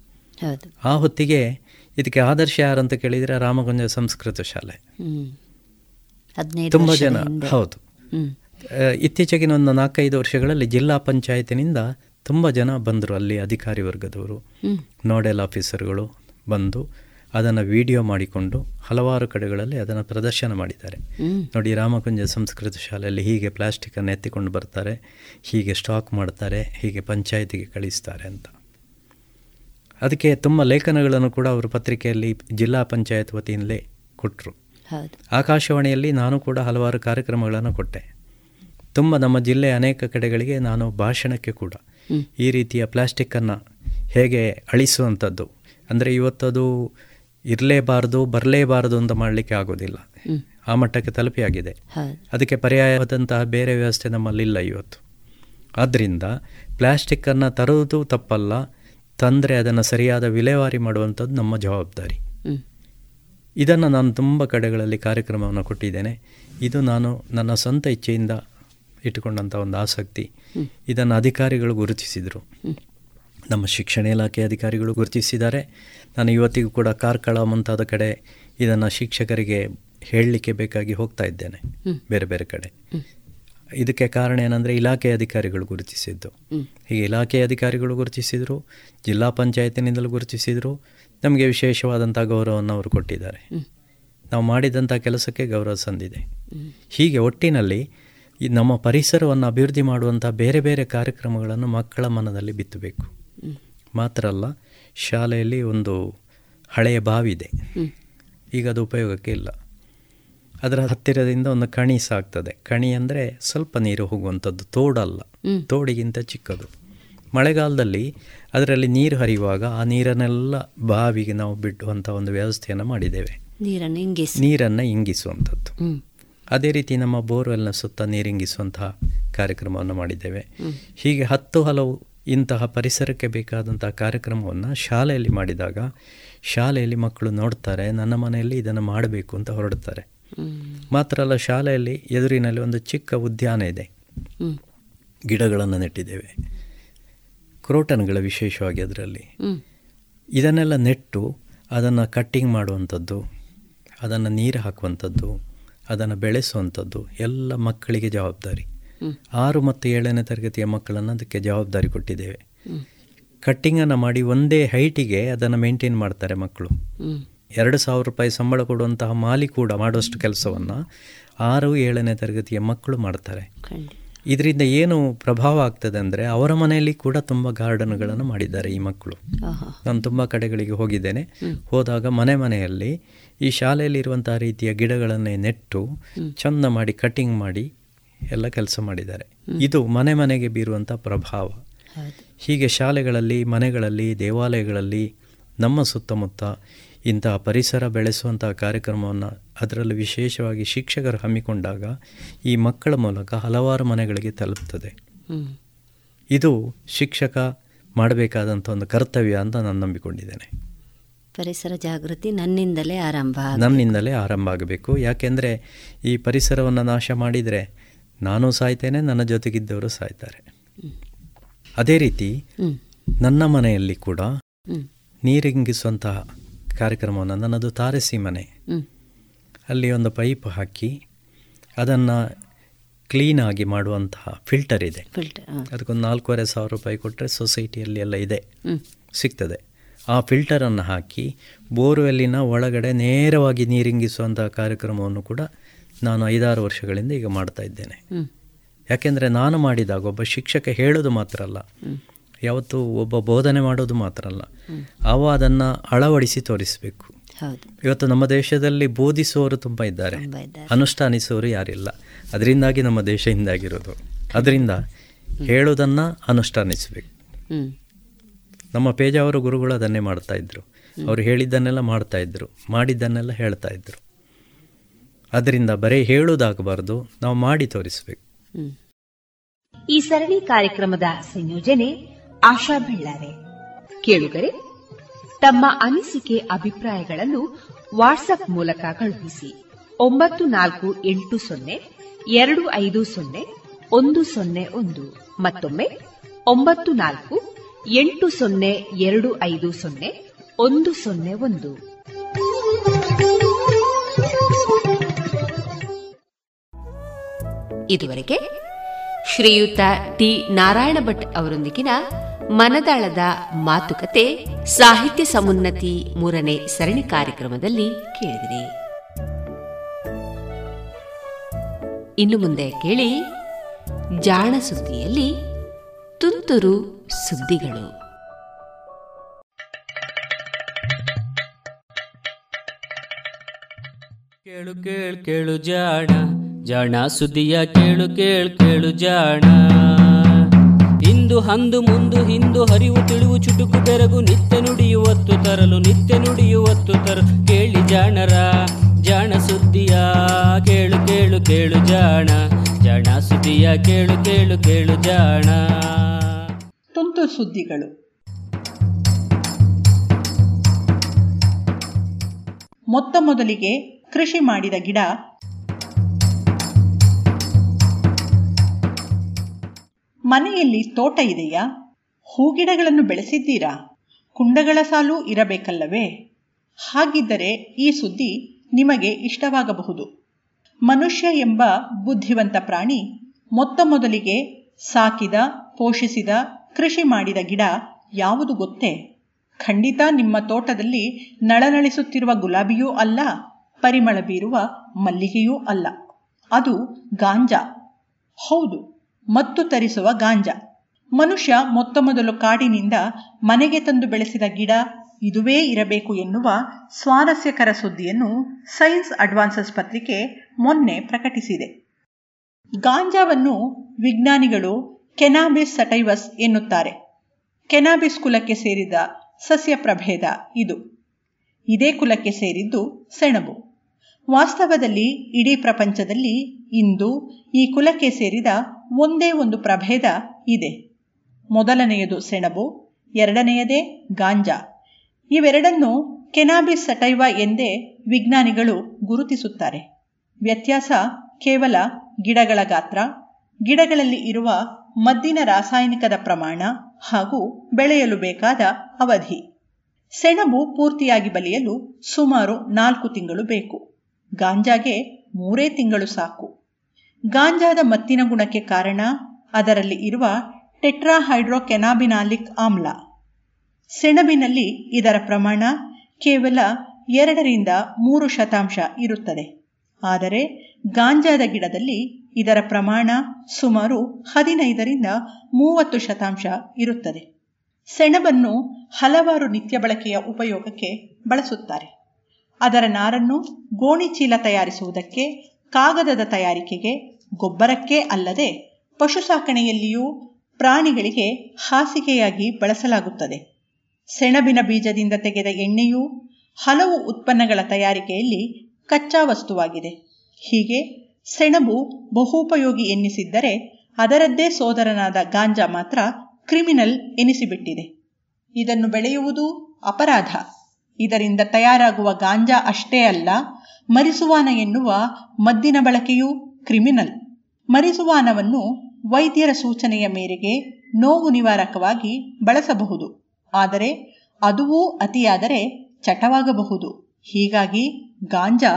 Speaker 13: ಆ ಹೊತ್ತಿಗೆ ಇದಕ್ಕೆ ಆದರ್ಶ ಯಾರಂತ ಕೇಳಿದರೆ ರಾಮಗುಂಜ ಸಂಸ್ಕೃತ ಶಾಲೆ. ತುಂಬ ಜನ.
Speaker 12: ಹೌದು.
Speaker 13: ಇತ್ತೀಚೆಗಿನ ಒಂದು ನಾಲ್ಕೈದು ವರ್ಷಗಳಲ್ಲಿ ಜಿಲ್ಲಾ ಪಂಚಾಯತಿನಿಂದ ತುಂಬ ಜನ ಬಂದರು ಅಲ್ಲಿ ಅಧಿಕಾರಿ ವರ್ಗದವರು. ನೋಡೆಲ್ ಆಫೀಸರ್ಗಳು ಬಂದು ಅದನ್ನು ವಿಡಿಯೋ ಮಾಡಿಕೊಂಡು ಹಲವಾರು ಕಡೆಗಳಲ್ಲಿ ಅದನ್ನು ಪ್ರದರ್ಶನ ಮಾಡಿದ್ದಾರೆ. ನೋಡಿ ರಾಮಕುಂಜ ಸಂಸ್ಕೃತ ಶಾಲೆಯಲ್ಲಿ ಹೀಗೆ ಪ್ಲಾಸ್ಟಿಕನ್ನು ಎತ್ತಿಕೊಂಡು ಬರ್ತಾರೆ ಹೀಗೆ ಸ್ಟಾಕ್ ಮಾಡ್ತಾರೆ ಹೀಗೆ ಪಂಚಾಯತಿಗೆ ಕಳಿಸ್ತಾರೆ ಅಂತ. ಅದಕ್ಕೆ ತುಂಬ ಲೇಖನಗಳನ್ನು ಕೂಡ ಅವರು ಪತ್ರಿಕೆಯಲ್ಲಿ ಜಿಲ್ಲಾ ಪಂಚಾಯತ್ ವತಿಯಿಂದಲೇ ಕೊಟ್ಟರು ಆಕಾಶವಾಣಿಯಲ್ಲಿ ನಾನು ಕೂಡ ಹಲವಾರು ಕಾರ್ಯಕ್ರಮಗಳನ್ನು ಕೊಟ್ಟೆ. ತುಂಬ ನಮ್ಮ ಜಿಲ್ಲೆ ಅನೇಕ ಕಡೆಗಳಿಗೆ ನಾನು ಭಾಷಣಕ್ಕೆ ಕೂಡ. ಈ ರೀತಿಯ ಪ್ಲಾಸ್ಟಿಕ್ಕನ್ನು ಹೇಗೆ ಅಳಿಸುವಂಥದ್ದು. ಅಂದರೆ ಇವತ್ತದು ಇರಲೇಬಾರ್ದು ಬರಲೇಬಾರದು ಅಂತ ಮಾಡಲಿಕ್ಕೆ ಆಗೋದಿಲ್ಲ. ಆ ಮಟ್ಟಕ್ಕೆ ತಲುಪಿಯಾಗಿದೆ ಅದಕ್ಕೆ ಪರ್ಯಾಯವಾದಂತಹ ಬೇರೆ ವ್ಯವಸ್ಥೆ ನಮ್ಮಲ್ಲಿಲ್ಲ ಇವತ್ತು. ಆದ್ದರಿಂದ ಪ್ಲಾಸ್ಟಿಕ್ಕನ್ನು ತರುವುದು ತಪ್ಪಲ್ಲ. ತಂದರೆ ಅದನ್ನು ಸರಿಯಾದ ವಿಲೇವಾರಿ ಮಾಡುವಂಥದ್ದು ನಮ್ಮ ಜವಾಬ್ದಾರಿ. ಇದನ್ನು ನಾನು ತುಂಬ ಕಡೆಗಳಲ್ಲಿ ಕಾರ್ಯಕ್ರಮವನ್ನು ಕೊಟ್ಟಿದ್ದೇನೆ. ಇದು ನಾನು ನನ್ನ ಸ್ವಂತ ಇಚ್ಛೆಯಿಂದ ಇಟ್ಟುಕೊಂಡಂಥ ಒಂದು ಆಸಕ್ತಿ. ಇದನ್ನು ಅಧಿಕಾರಿಗಳು ಗುರುತಿಸಿದರು. ನಮ್ಮ ಶಿಕ್ಷಣ ಇಲಾಖೆ ಅಧಿಕಾರಿಗಳು ಗುರುತಿಸಿದ್ದಾರೆ. ನಾನು ಇವತ್ತಿಗೂ ಕೂಡ ಕಾರ್ಕಳ ಮುಂತಾದ ಕಡೆ ಇದನ್ನು ಶಿಕ್ಷಕರಿಗೆ ಹೇಳಲಿಕ್ಕೆ ಬೇಕಾಗಿ ಹೋಗ್ತಾ ಇದ್ದೇನೆ. ಬೇರೆ ಬೇರೆ ಕಡೆ. ಇದಕ್ಕೆ ಕಾರಣ ಏನಂದರೆ ಇಲಾಖೆ ಅಧಿಕಾರಿಗಳು ಗುರುತಿಸಿದ್ದು. ಹೀಗೆ ಇಲಾಖೆ ಅಧಿಕಾರಿಗಳು ಗುರುತಿಸಿದರು ಜಿಲ್ಲಾ ಪಂಚಾಯತಿನಿಂದಲೂ ಗುರುತಿಸಿದರು ನಮಗೆ ವಿಶೇಷವಾದಂಥ ಗೌರವವನ್ನು ಅವರು ಕೊಟ್ಟಿದ್ದಾರೆ. ನಾವು ಮಾಡಿದಂಥ ಕೆಲಸಕ್ಕೆ ಗೌರವ ಸಂದಿದೆ. ಹೀಗೆ ಒಟ್ಟಿನಲ್ಲಿ ಈ ನಮ್ಮ ಪರಿಸರವನ್ನು ಅಭಿವೃದ್ಧಿ ಮಾಡುವಂಥ ಬೇರೆ ಬೇರೆ ಕಾರ್ಯಕ್ರಮಗಳನ್ನು ಮಕ್ಕಳ ಮನದಲ್ಲಿ ಬಿತ್ತಬೇಕು. ಮಾತ್ರ ಅಲ್ಲ ಶಾಲೆಯಲ್ಲಿ ಒಂದು ಹಳೆಯ
Speaker 12: ಬಾವಿದೆ
Speaker 13: ಈಗ ಅದು ಉಪಯೋಗಕ್ಕೆ ಇಲ್ಲ. ಅದರ ಹತ್ತಿರದಿಂದ ಒಂದು ಕಣಿ ಸಾಕ್ತದೆ ಕಣಿ ಅಂದರೆ ಸ್ವಲ್ಪ ನೀರು ಹೋಗುವಂಥದ್ದು ತೋಡಲ್ಲ. ತೋಡಿಗಿಂತ ಚಿಕ್ಕದು. ಮಳೆಗಾಲದಲ್ಲಿ ಅದರಲ್ಲಿ ನೀರು ಹರಿಯುವಾಗ ಆ ನೀರನ್ನೆಲ್ಲ ಬಾವಿಗೆ ನಾವು ಬಿಡುವಂಥ ಒಂದು ವ್ಯವಸ್ಥೆಯನ್ನು ಮಾಡಿದ್ದೇವೆ.
Speaker 12: ನೀರನ್ನು ಇಂಗಿಸಿ.
Speaker 13: ನೀರನ್ನು ಇಂಗಿಸುವಂಥದ್ದು. ಅದೇ ರೀತಿ ನಮ್ಮ ಬೋರ್ವೆಲ್ನ ಸುತ್ತ ನೀರಿಂಗಿಸುವಂತಹ ಕಾರ್ಯಕ್ರಮವನ್ನು ಮಾಡಿದ್ದೇವೆ. ಹೀಗೆ ಹತ್ತು ಹಲವು ಇಂತಹ ಪರಿಸರಕ್ಕೆ ಬೇಕಾದಂತಹ ಕಾರ್ಯಕ್ರಮವನ್ನು ಶಾಲೆಯಲ್ಲಿ ಮಾಡಿದಾಗ ಶಾಲೆಯಲ್ಲಿ ಮಕ್ಕಳು ನೋಡ್ತಾರೆ ನನ್ನ ಮನೆಯಲ್ಲಿ ಇದನ್ನು ಮಾಡಬೇಕು ಅಂತ ಹೊರಡ್ತಾರೆ. ಮಾತ್ರ ಅಲ್ಲ ಶಾಲೆಯಲ್ಲಿ ಎದುರಿನಲ್ಲಿ ಒಂದು ಚಿಕ್ಕ ಉದ್ಯಾನ ಇದೆ. ಗಿಡಗಳನ್ನು ನೆಟ್ಟಿದ್ದೇವೆ. ಕ್ರೋಟನ್ಗಳ ವಿಶೇಷವಾಗಿ ಅದರಲ್ಲಿ. ಇದನ್ನೆಲ್ಲ ನೆಟ್ಟು ಅದನ್ನು ಕಟ್ಟಿಂಗ್ ಮಾಡುವಂಥದ್ದು ಅದನ್ನು ನೀರು ಹಾಕುವಂಥದ್ದು ಅದನ್ನು ಬೆಳೆಸುವಂಥದ್ದು ಎಲ್ಲ ಮಕ್ಕಳಿಗೆ ಜವಾಬ್ದಾರಿ. ಆರು ಮತ್ತು ಏಳನೇ ತರಗತಿಯ ಮಕ್ಕಳನ್ನು ಅದಕ್ಕೆ ಜವಾಬ್ದಾರಿ ಕೊಟ್ಟಿದ್ದೇವೆ. ಕಟ್ಟಿಂಗನ್ನು ಮಾಡಿ ಒಂದೇ ಹೈಟಿಗೆ ಅದನ್ನು ಮೇಂಟೈನ್ ಮಾಡ್ತಾರೆ ಮಕ್ಕಳು. ಎರಡು ಸಾವಿರ ರೂಪಾಯಿ ಸಂಬಳ ಕೊಡುವಂತಹ ಮಾಲಿ ಕೂಡ ಮಾಡುವಷ್ಟು ಕೆಲಸವನ್ನು ಆರು ಏಳನೇ ತರಗತಿಯ ಮಕ್ಕಳು ಮಾಡ್ತಾರೆ. ಇದರಿಂದ ಏನು ಪ್ರಭಾವ ಆಗ್ತದೆ ಅಂದರೆ ಅವರ ಮನೆಯಲ್ಲಿ ಕೂಡ ತುಂಬ ಗಾರ್ಡನ್ಗಳನ್ನು ಮಾಡಿದ್ದಾರೆ ಈ ಮಕ್ಕಳು. ನಾನು ತುಂಬ ಕಡೆಗಳಿಗೆ ಹೋಗಿದ್ದೇನೆ. ಹೋದಾಗ ಮನೆ ಮನೆಯಲ್ಲಿ ಈ ಶಾಲೆಯಲ್ಲಿರುವಂತಹ ರೀತಿಯ ಗಿಡಗಳನ್ನೇ ನೆಟ್ಟು. ಚಂದ ಮಾಡಿ ಕಟಿಂಗ್ ಮಾಡಿ ಎಲ್ಲ ಕೆಲಸ ಮಾಡಿದ್ದಾರೆ. ಇದು ಮನೆ ಮನೆಗೆ ಬೀರುವಂಥ ಪ್ರಭಾವ. ಹೀಗೆ ಶಾಲೆಗಳಲ್ಲಿ ಮನೆಗಳಲ್ಲಿ ದೇವಾಲಯಗಳಲ್ಲಿ ನಮ್ಮ ಸುತ್ತಮುತ್ತ ಇಂತಹ ಪರಿಸರ ಬೆಳೆಸುವಂಥ ಕಾರ್ಯಕ್ರಮವನ್ನು ಅದರಲ್ಲೂ ವಿಶೇಷವಾಗಿ ಶಿಕ್ಷಕರು ಹಮ್ಮಿಕೊಂಡಾಗ ಈ ಮಕ್ಕಳ ಮೂಲಕ ಹಲವಾರು ಮನೆಗಳಿಗೆ ತಲುಪ್ತದೆ. ಇದು ಶಿಕ್ಷಕ ಮಾಡಬೇಕಾದಂಥ ಒಂದು ಕರ್ತವ್ಯ ಅಂತ ನಾನು ನಂಬಿಕೊಂಡಿದ್ದೇನೆ.
Speaker 12: ಪರಿಸರ ಜಾಗೃತಿ ನನ್ನಿಂದಲೇ ಆರಂಭ
Speaker 13: ನನ್ನಿಂದಲೇ ಆರಂಭ ಆಗಬೇಕು. ಯಾಕೆಂದರೆ ಈ ಪರಿಸರವನ್ನು ನಾಶ ಮಾಡಿದರೆ ನಾನು ಸಾಯ್ತೇನೆ ನನ್ನ ಜೊತೆಗಿದ್ದವರು ಸಾಯ್ತಾರೆ. ಅದೇ ರೀತಿ ನನ್ನ ಮನೆಯಲ್ಲಿ ಕೂಡ. ನೀರಿಂಗಿಸುವಂತಹ ಕಾರ್ಯಕ್ರಮವನ್ನು ನನ್ನದು ತಾರಸಿ ಮನೆ ಅಲ್ಲಿ ಒಂದು ಪೈಪ್ ಹಾಕಿ ಅದನ್ನು ಕ್ಲೀನಾಗಿ ಮಾಡುವಂತಹ ಫಿಲ್ಟರ್ ಇದೆ. ಅದಕ್ಕೊಂದು ನಾಲ್ಕೂವರೆ ಸಾವಿರ ರೂಪಾಯಿ ಕೊಟ್ಟರೆ ಸೊಸೈಟಿಯಲ್ಲಿ ಎಲ್ಲ ಇದೆ. ಸಿಗ್ತದೆ. ಆ ಫಿಲ್ಟರನ್ನು ಹಾಕಿ ಬೋರ್ವೆಲ್ಲಿನ ಒಳಗಡೆ ನೇರವಾಗಿ ನೀರಿಂಗಿಸುವಂತಹ ಕಾರ್ಯಕ್ರಮವನ್ನು ಕೂಡ ನಾನು ಐದಾರು ವರ್ಷಗಳಿಂದ ಈಗ ಮಾಡ್ತಾ ಇದ್ದೇನೆ. ಯಾಕೆಂದರೆ ನಾನು ಮಾಡಿದಾಗ ಒಬ್ಬ ಶಿಕ್ಷಕ ಹೇಳೋದು ಮಾತ್ರ ಅಲ್ಲ. ಯಾವತ್ತು ಒಬ್ಬ ಬೋಧನೆ ಮಾಡೋದು ಮಾತ್ರ ಅಲ್ಲ. ಅವ ಅದನ್ನು ಅಳವಡಿಸಿ ತೋರಿಸಬೇಕು. ಇವತ್ತು ನಮ್ಮ ದೇಶದಲ್ಲಿ ಬೋಧಿಸುವವರು ತುಂಬ ಇದ್ದಾರೆ. ಅನುಷ್ಠಾನಿಸುವವರು ಯಾರಿಲ್ಲ. ಅದರಿಂದಾಗಿ ನಮ್ಮ ದೇಶ ಹಿಂದಾಗಿರೋದು. ಅದರಿಂದ ಹೇಳೋದನ್ನು ಅನುಷ್ಠಾನಿಸಬೇಕು. ನಮ್ಮ ಪೇಜಾವರ ಗುರುಗಳು ಅದನ್ನೇ ಮಾಡ್ತಾ ಇದ್ರು. ಅವರು ಹೇಳಿದ್ದನ್ನೆಲ್ಲ ಮಾಡ್ತಾ ಇದ್ರು. ಮಾಡಿದ್ದನ್ನೆಲ್ಲ ಹೇಳ್ತಾ ಇದ್ರು. ಅದರಿಂದ ಬರೀ ಹೇಳುವುದಾಗಬಾರ್ದು ನಾವು ಮಾಡಿ ತೋರಿಸಬೇಕು.
Speaker 2: ಈ ಸರಣಿ ಕಾರ್ಯಕ್ರಮದ ಸಂಯೋಜನೆ ಆಶಾ ಬೆಳ್ಳಾರೆ ಕೇಳುಗರೆ, ತಮ್ಮ ಅನಿಸಿಕೆ ಅಭಿಪ್ರಾಯಗಳನ್ನು ವಾಟ್ಸ್ಆಪ್ ಮೂಲಕ ಕಳುಹಿಸಿ. ಒಂಬತ್ತು ನಾಲ್ಕು ಎಂಟು ಸೊನ್ನೆ, ಎರಡು ಐದು ಸೊನ್ನೆ, ಒಂದು ಸೊನ್ನೆ ಒಂದು. ಮತ್ತೊಮ್ಮೆ, ಒಂಬತ್ತು ನಾಲ್ಕು, ಎಂಟು ಸೊನ್ನೆ, ಎರಡು ಐದು ಸೊನ್ನೆ, ಒಂದು ಸೊನ್ನೆ ಒಂದು. ಇದುವರೆಗೆ ಶ್ರೀಯುತ ಟಿ ನಾರಾಯಣ ಭಟ್ ಅವರೊಂದಿಗಿನ ಮನದಾಳದ ಮಾತುಕತೆ, ಸಾಹಿತ್ಯ ಸಮುನ್ನತಿ ಮೂರನೇ ಸರಣಿ ಕಾರ್ಯಕ್ರಮದಲ್ಲಿ ಕೇಳಿದಿರಿ. ಇನ್ನು ಮುಂದೆ ಕೇಳಿ, ಜಾಣ ಸುದ್ದಿಯಲ್ಲಿ ತುಂತುರು ಸುದ್ದಿಗಳು.
Speaker 14: ಕೇಳು ಕೇಳು ಕೇಳು ಜಾಣ ಜಾಣ ಸುದ್ದಿಯ ಕೇಳು ಕೇಳು ಕೇಳು ಜಾಣ. ಇಂದು ಹಂದು ಮುಂದು ಹಿಂದು ಹರಿವು ತಿಳಿವು ಚುಟುಕು ಬೆರಗು ನಿತ್ಯ ನುಡಿಯುವತ್ತು ತರಲು ನಿತ್ಯ ನುಡಿಯುವತ್ತು ತರಲು ಕೇಳಿ ಜಾಣರ, ಜಾಣ ಸುದ್ದಿಯ, ಕೇಳು ಕೇಳು ಕೇಳು ಜಾಣ. ಜಾಣ ಸುದ್ದಿಯ, ಕೇಳು ಕೇಳು ಕೇಳು ಜಾಣ.
Speaker 15: ತುಂತು ಸುದ್ದಿಗಳು. ಮೊತ್ತ ಮೊದಲಿಗೆ ಕೃಷಿ ಮಾಡಿದ ಗಿಡ ಮನೆಯಲ್ಲಿ ತೋಟ ಇದೆಯಾ? ಹೂಗಿಡಗಳನ್ನು ಬೆಳೆಸಿದ್ದೀರಾ? ಕುಂಡಗಳ ಸಾಲು ಇರಬೇಕಲ್ಲವೇ? ಹಾಗಿದ್ದರೆ ಈ ಸುದ್ದಿ ನಿಮಗೆ ಇಷ್ಟವಾಗಬಹುದು. ಮನುಷ್ಯ ಎಂಬ ಬುದ್ಧಿವಂತ ಪ್ರಾಣಿ ಮೊತ್ತ ಮೊದಲಿಗೆ ಸಾಕಿದ, ಪೋಷಿಸಿದ, ಕೃಷಿ ಮಾಡಿದ ಗಿಡ ಯಾವುದು ಗೊತ್ತೇ? ಖಂಡಿತ ನಿಮ್ಮ ತೋಟದಲ್ಲಿ ನಳನಳಿಸುತ್ತಿರುವ ಗುಲಾಬಿಯೂ ಅಲ್ಲ, ಪರಿಮಳ ಬೀರುವ ಮಲ್ಲಿಗೆಯೂ ಅಲ್ಲ. ಅದು ಗಾಂಜಾ. ಹೌದು ಮತ್ತು ತರಿಸುವ ಗಾಂಜಾ. ಮನುಷ್ಯ ಮೊತ್ತ ಮೊದಲು ಕಾಡಿನಿಂದ ಮನೆಗೆ ತಂದು ಬೆಳೆಸಿದ ಗಿಡ ಇದುವೇ ಇರಬೇಕು ಎನ್ನುವ ಸ್ವಾರಸ್ಯಕರ ಸುದ್ದಿಯನ್ನು ಸೈನ್ಸ್ ಅಡ್ವಾನ್ಸಸ್ ಪತ್ರಿಕೆ ಮೊನ್ನೆ ಪ್ರಕಟಿಸಿದೆ. ಗಾಂಜಾವನ್ನು ವಿಜ್ಞಾನಿಗಳು ಕೆನಾಬಿಸ್ ಸಟೈವಸ್ ಎನ್ನುತ್ತಾರೆ. ಕೆನಾಬಿಸ್ ಕುಲಕ್ಕೆ ಸೇರಿದ ಸಸ್ಯ ಪ್ರಭೇದ ಇದು. ಇದೇ ಕುಲಕ್ಕೆ ಸೇರಿದ್ದು ಸೆಣಬು. ವಾಸ್ತವದಲ್ಲಿ ಇಡೀ ಪ್ರಪಂಚದಲ್ಲಿ ಇಂದು ಈ ಕುಲಕ್ಕೆ ಸೇರಿದ ಒಂದೇ ಒಂದು ಪ್ರಭೇದ ಇದೆ. ಮೊದಲನೆಯದು ಸೆಣಬು, ಎರಡನೆಯದೇ ಗಾಂಜಾ. ಇವೆರಡನ್ನು ಕೆನಾಬಿಸ್ ಸಟೈವ ಎಂದೇ ವಿಜ್ಞಾನಿಗಳು ಗುರುತಿಸುತ್ತಾರೆ. ವ್ಯತ್ಯಾಸ ಕೇವಲ ಗಿಡಗಳ ಗಾತ್ರ, ಗಿಡಗಳಲ್ಲಿ ಇರುವ ಮದ್ದಿನ ರಾಸಾಯನಿಕದ ಪ್ರಮಾಣ ಹಾಗೂ ಬೆಳೆಯಲು ಬೇಕಾದ ಅವಧಿ. ಸೆಣಬು ಪೂರ್ತಿಯಾಗಿ ಬಲಿಯಲು ಸುಮಾರು ನಾಲ್ಕು ತಿಂಗಳು ಬೇಕು. ಗಾಂಜಾಗೆ ಮೂರೇ ತಿಂಗಳು ಸಾಕು. ಗಾಂಜಾದ ಮತ್ತಿನ ಗುಣಕ್ಕೆ ಕಾರಣ ಅದರಲ್ಲಿ ಇರುವ ಟೆಟ್ರಾಹೈಡ್ರೋಕೆನಾಬಿನಾಲಿಕ್ ಆಮ್ಲ. ಸೆಣಬಿನಲ್ಲಿ ಇದರ ಪ್ರಮಾಣ ಕೇವಲ ಎರಡರಿಂದ ಮೂರು ಶತಾಂಶ ಇರುತ್ತದೆ. ಆದರೆ ಗಾಂಜಾದ ಗಿಡದಲ್ಲಿ ಇದರ ಪ್ರಮಾಣ ಸುಮಾರು ಹದಿನೈದರಿಂದ ಮೂವತ್ತು ಶತಾಂಶ ಇರುತ್ತದೆ. ಸೆಣಬನ್ನು ಹಲವಾರು ನಿತ್ಯ ಬಳಕೆಯ ಉಪಯೋಗಕ್ಕೆ ಬಳಸುತ್ತಾರೆ. ಅದರ ನಾರನ್ನು ಗೋಣಿಚೀಲ ತಯಾರಿಸುವುದಕ್ಕೆ, ಕಾಗದದ ತಯಾರಿಕೆಗೆ, ಗೊಬ್ಬರಕ್ಕೆ ಅಲ್ಲದೆ ಪಶು ಸಾಕಣೆಯಲ್ಲಿಯೂ ಪ್ರಾಣಿಗಳಿಗೆ ಹಾಸಿಗೆಯಾಗಿ ಬಳಸಲಾಗುತ್ತದೆ. ಸೆಣಬಿನ ಬೀಜದಿಂದ ತೆಗೆದ ಎಣ್ಣೆಯು ಹಲವು ಉತ್ಪನ್ನಗಳ ತಯಾರಿಕೆಯಲ್ಲಿ ಕಚ್ಚಾ ವಸ್ತುವಾಗಿದೆ. ಹೀಗೆ ಸೆಣಬು ಬಹುಪಯೋಗಿ ಎನ್ನಿಸಿದ್ದರೆ ಅದರದ್ದೇ ಸೋದರನಾದ ಗಾಂಜಾ ಮಾತ್ರ ಕ್ರಿಮಿನಲ್ ಎನಿಸಿಬಿಟ್ಟಿದೆ. ಇದನ್ನು ಬೆಳೆಯುವುದು ಅಪರಾಧ. ಇದರಿಂದ ತಯಾರಾಗುವ ಗಾಂಜಾ ಅಷ್ಟೇ ಅಲ್ಲ, ಮರಿಸುವಾನ ಎನ್ನುವ ಮದ್ದಿನ ಬಳಕೆಯೂ ಕ್ರಿಮಿನಲ್. ಮರಿಸುವಾನವನ್ನು ವೈದ್ಯರ ಸೂಚನೆಯ ಮೇರೆಗೆ ನೋವು ನಿವಾರಕವಾಗಿ ಬಳಸಬಹುದು. ಆದರೆ ಅದುವೂ ಅತಿಯಾದರೆ ಚಟವಾಗಬಹುದು. ಹೀಗಾಗಿ ಗಾಂಜಾ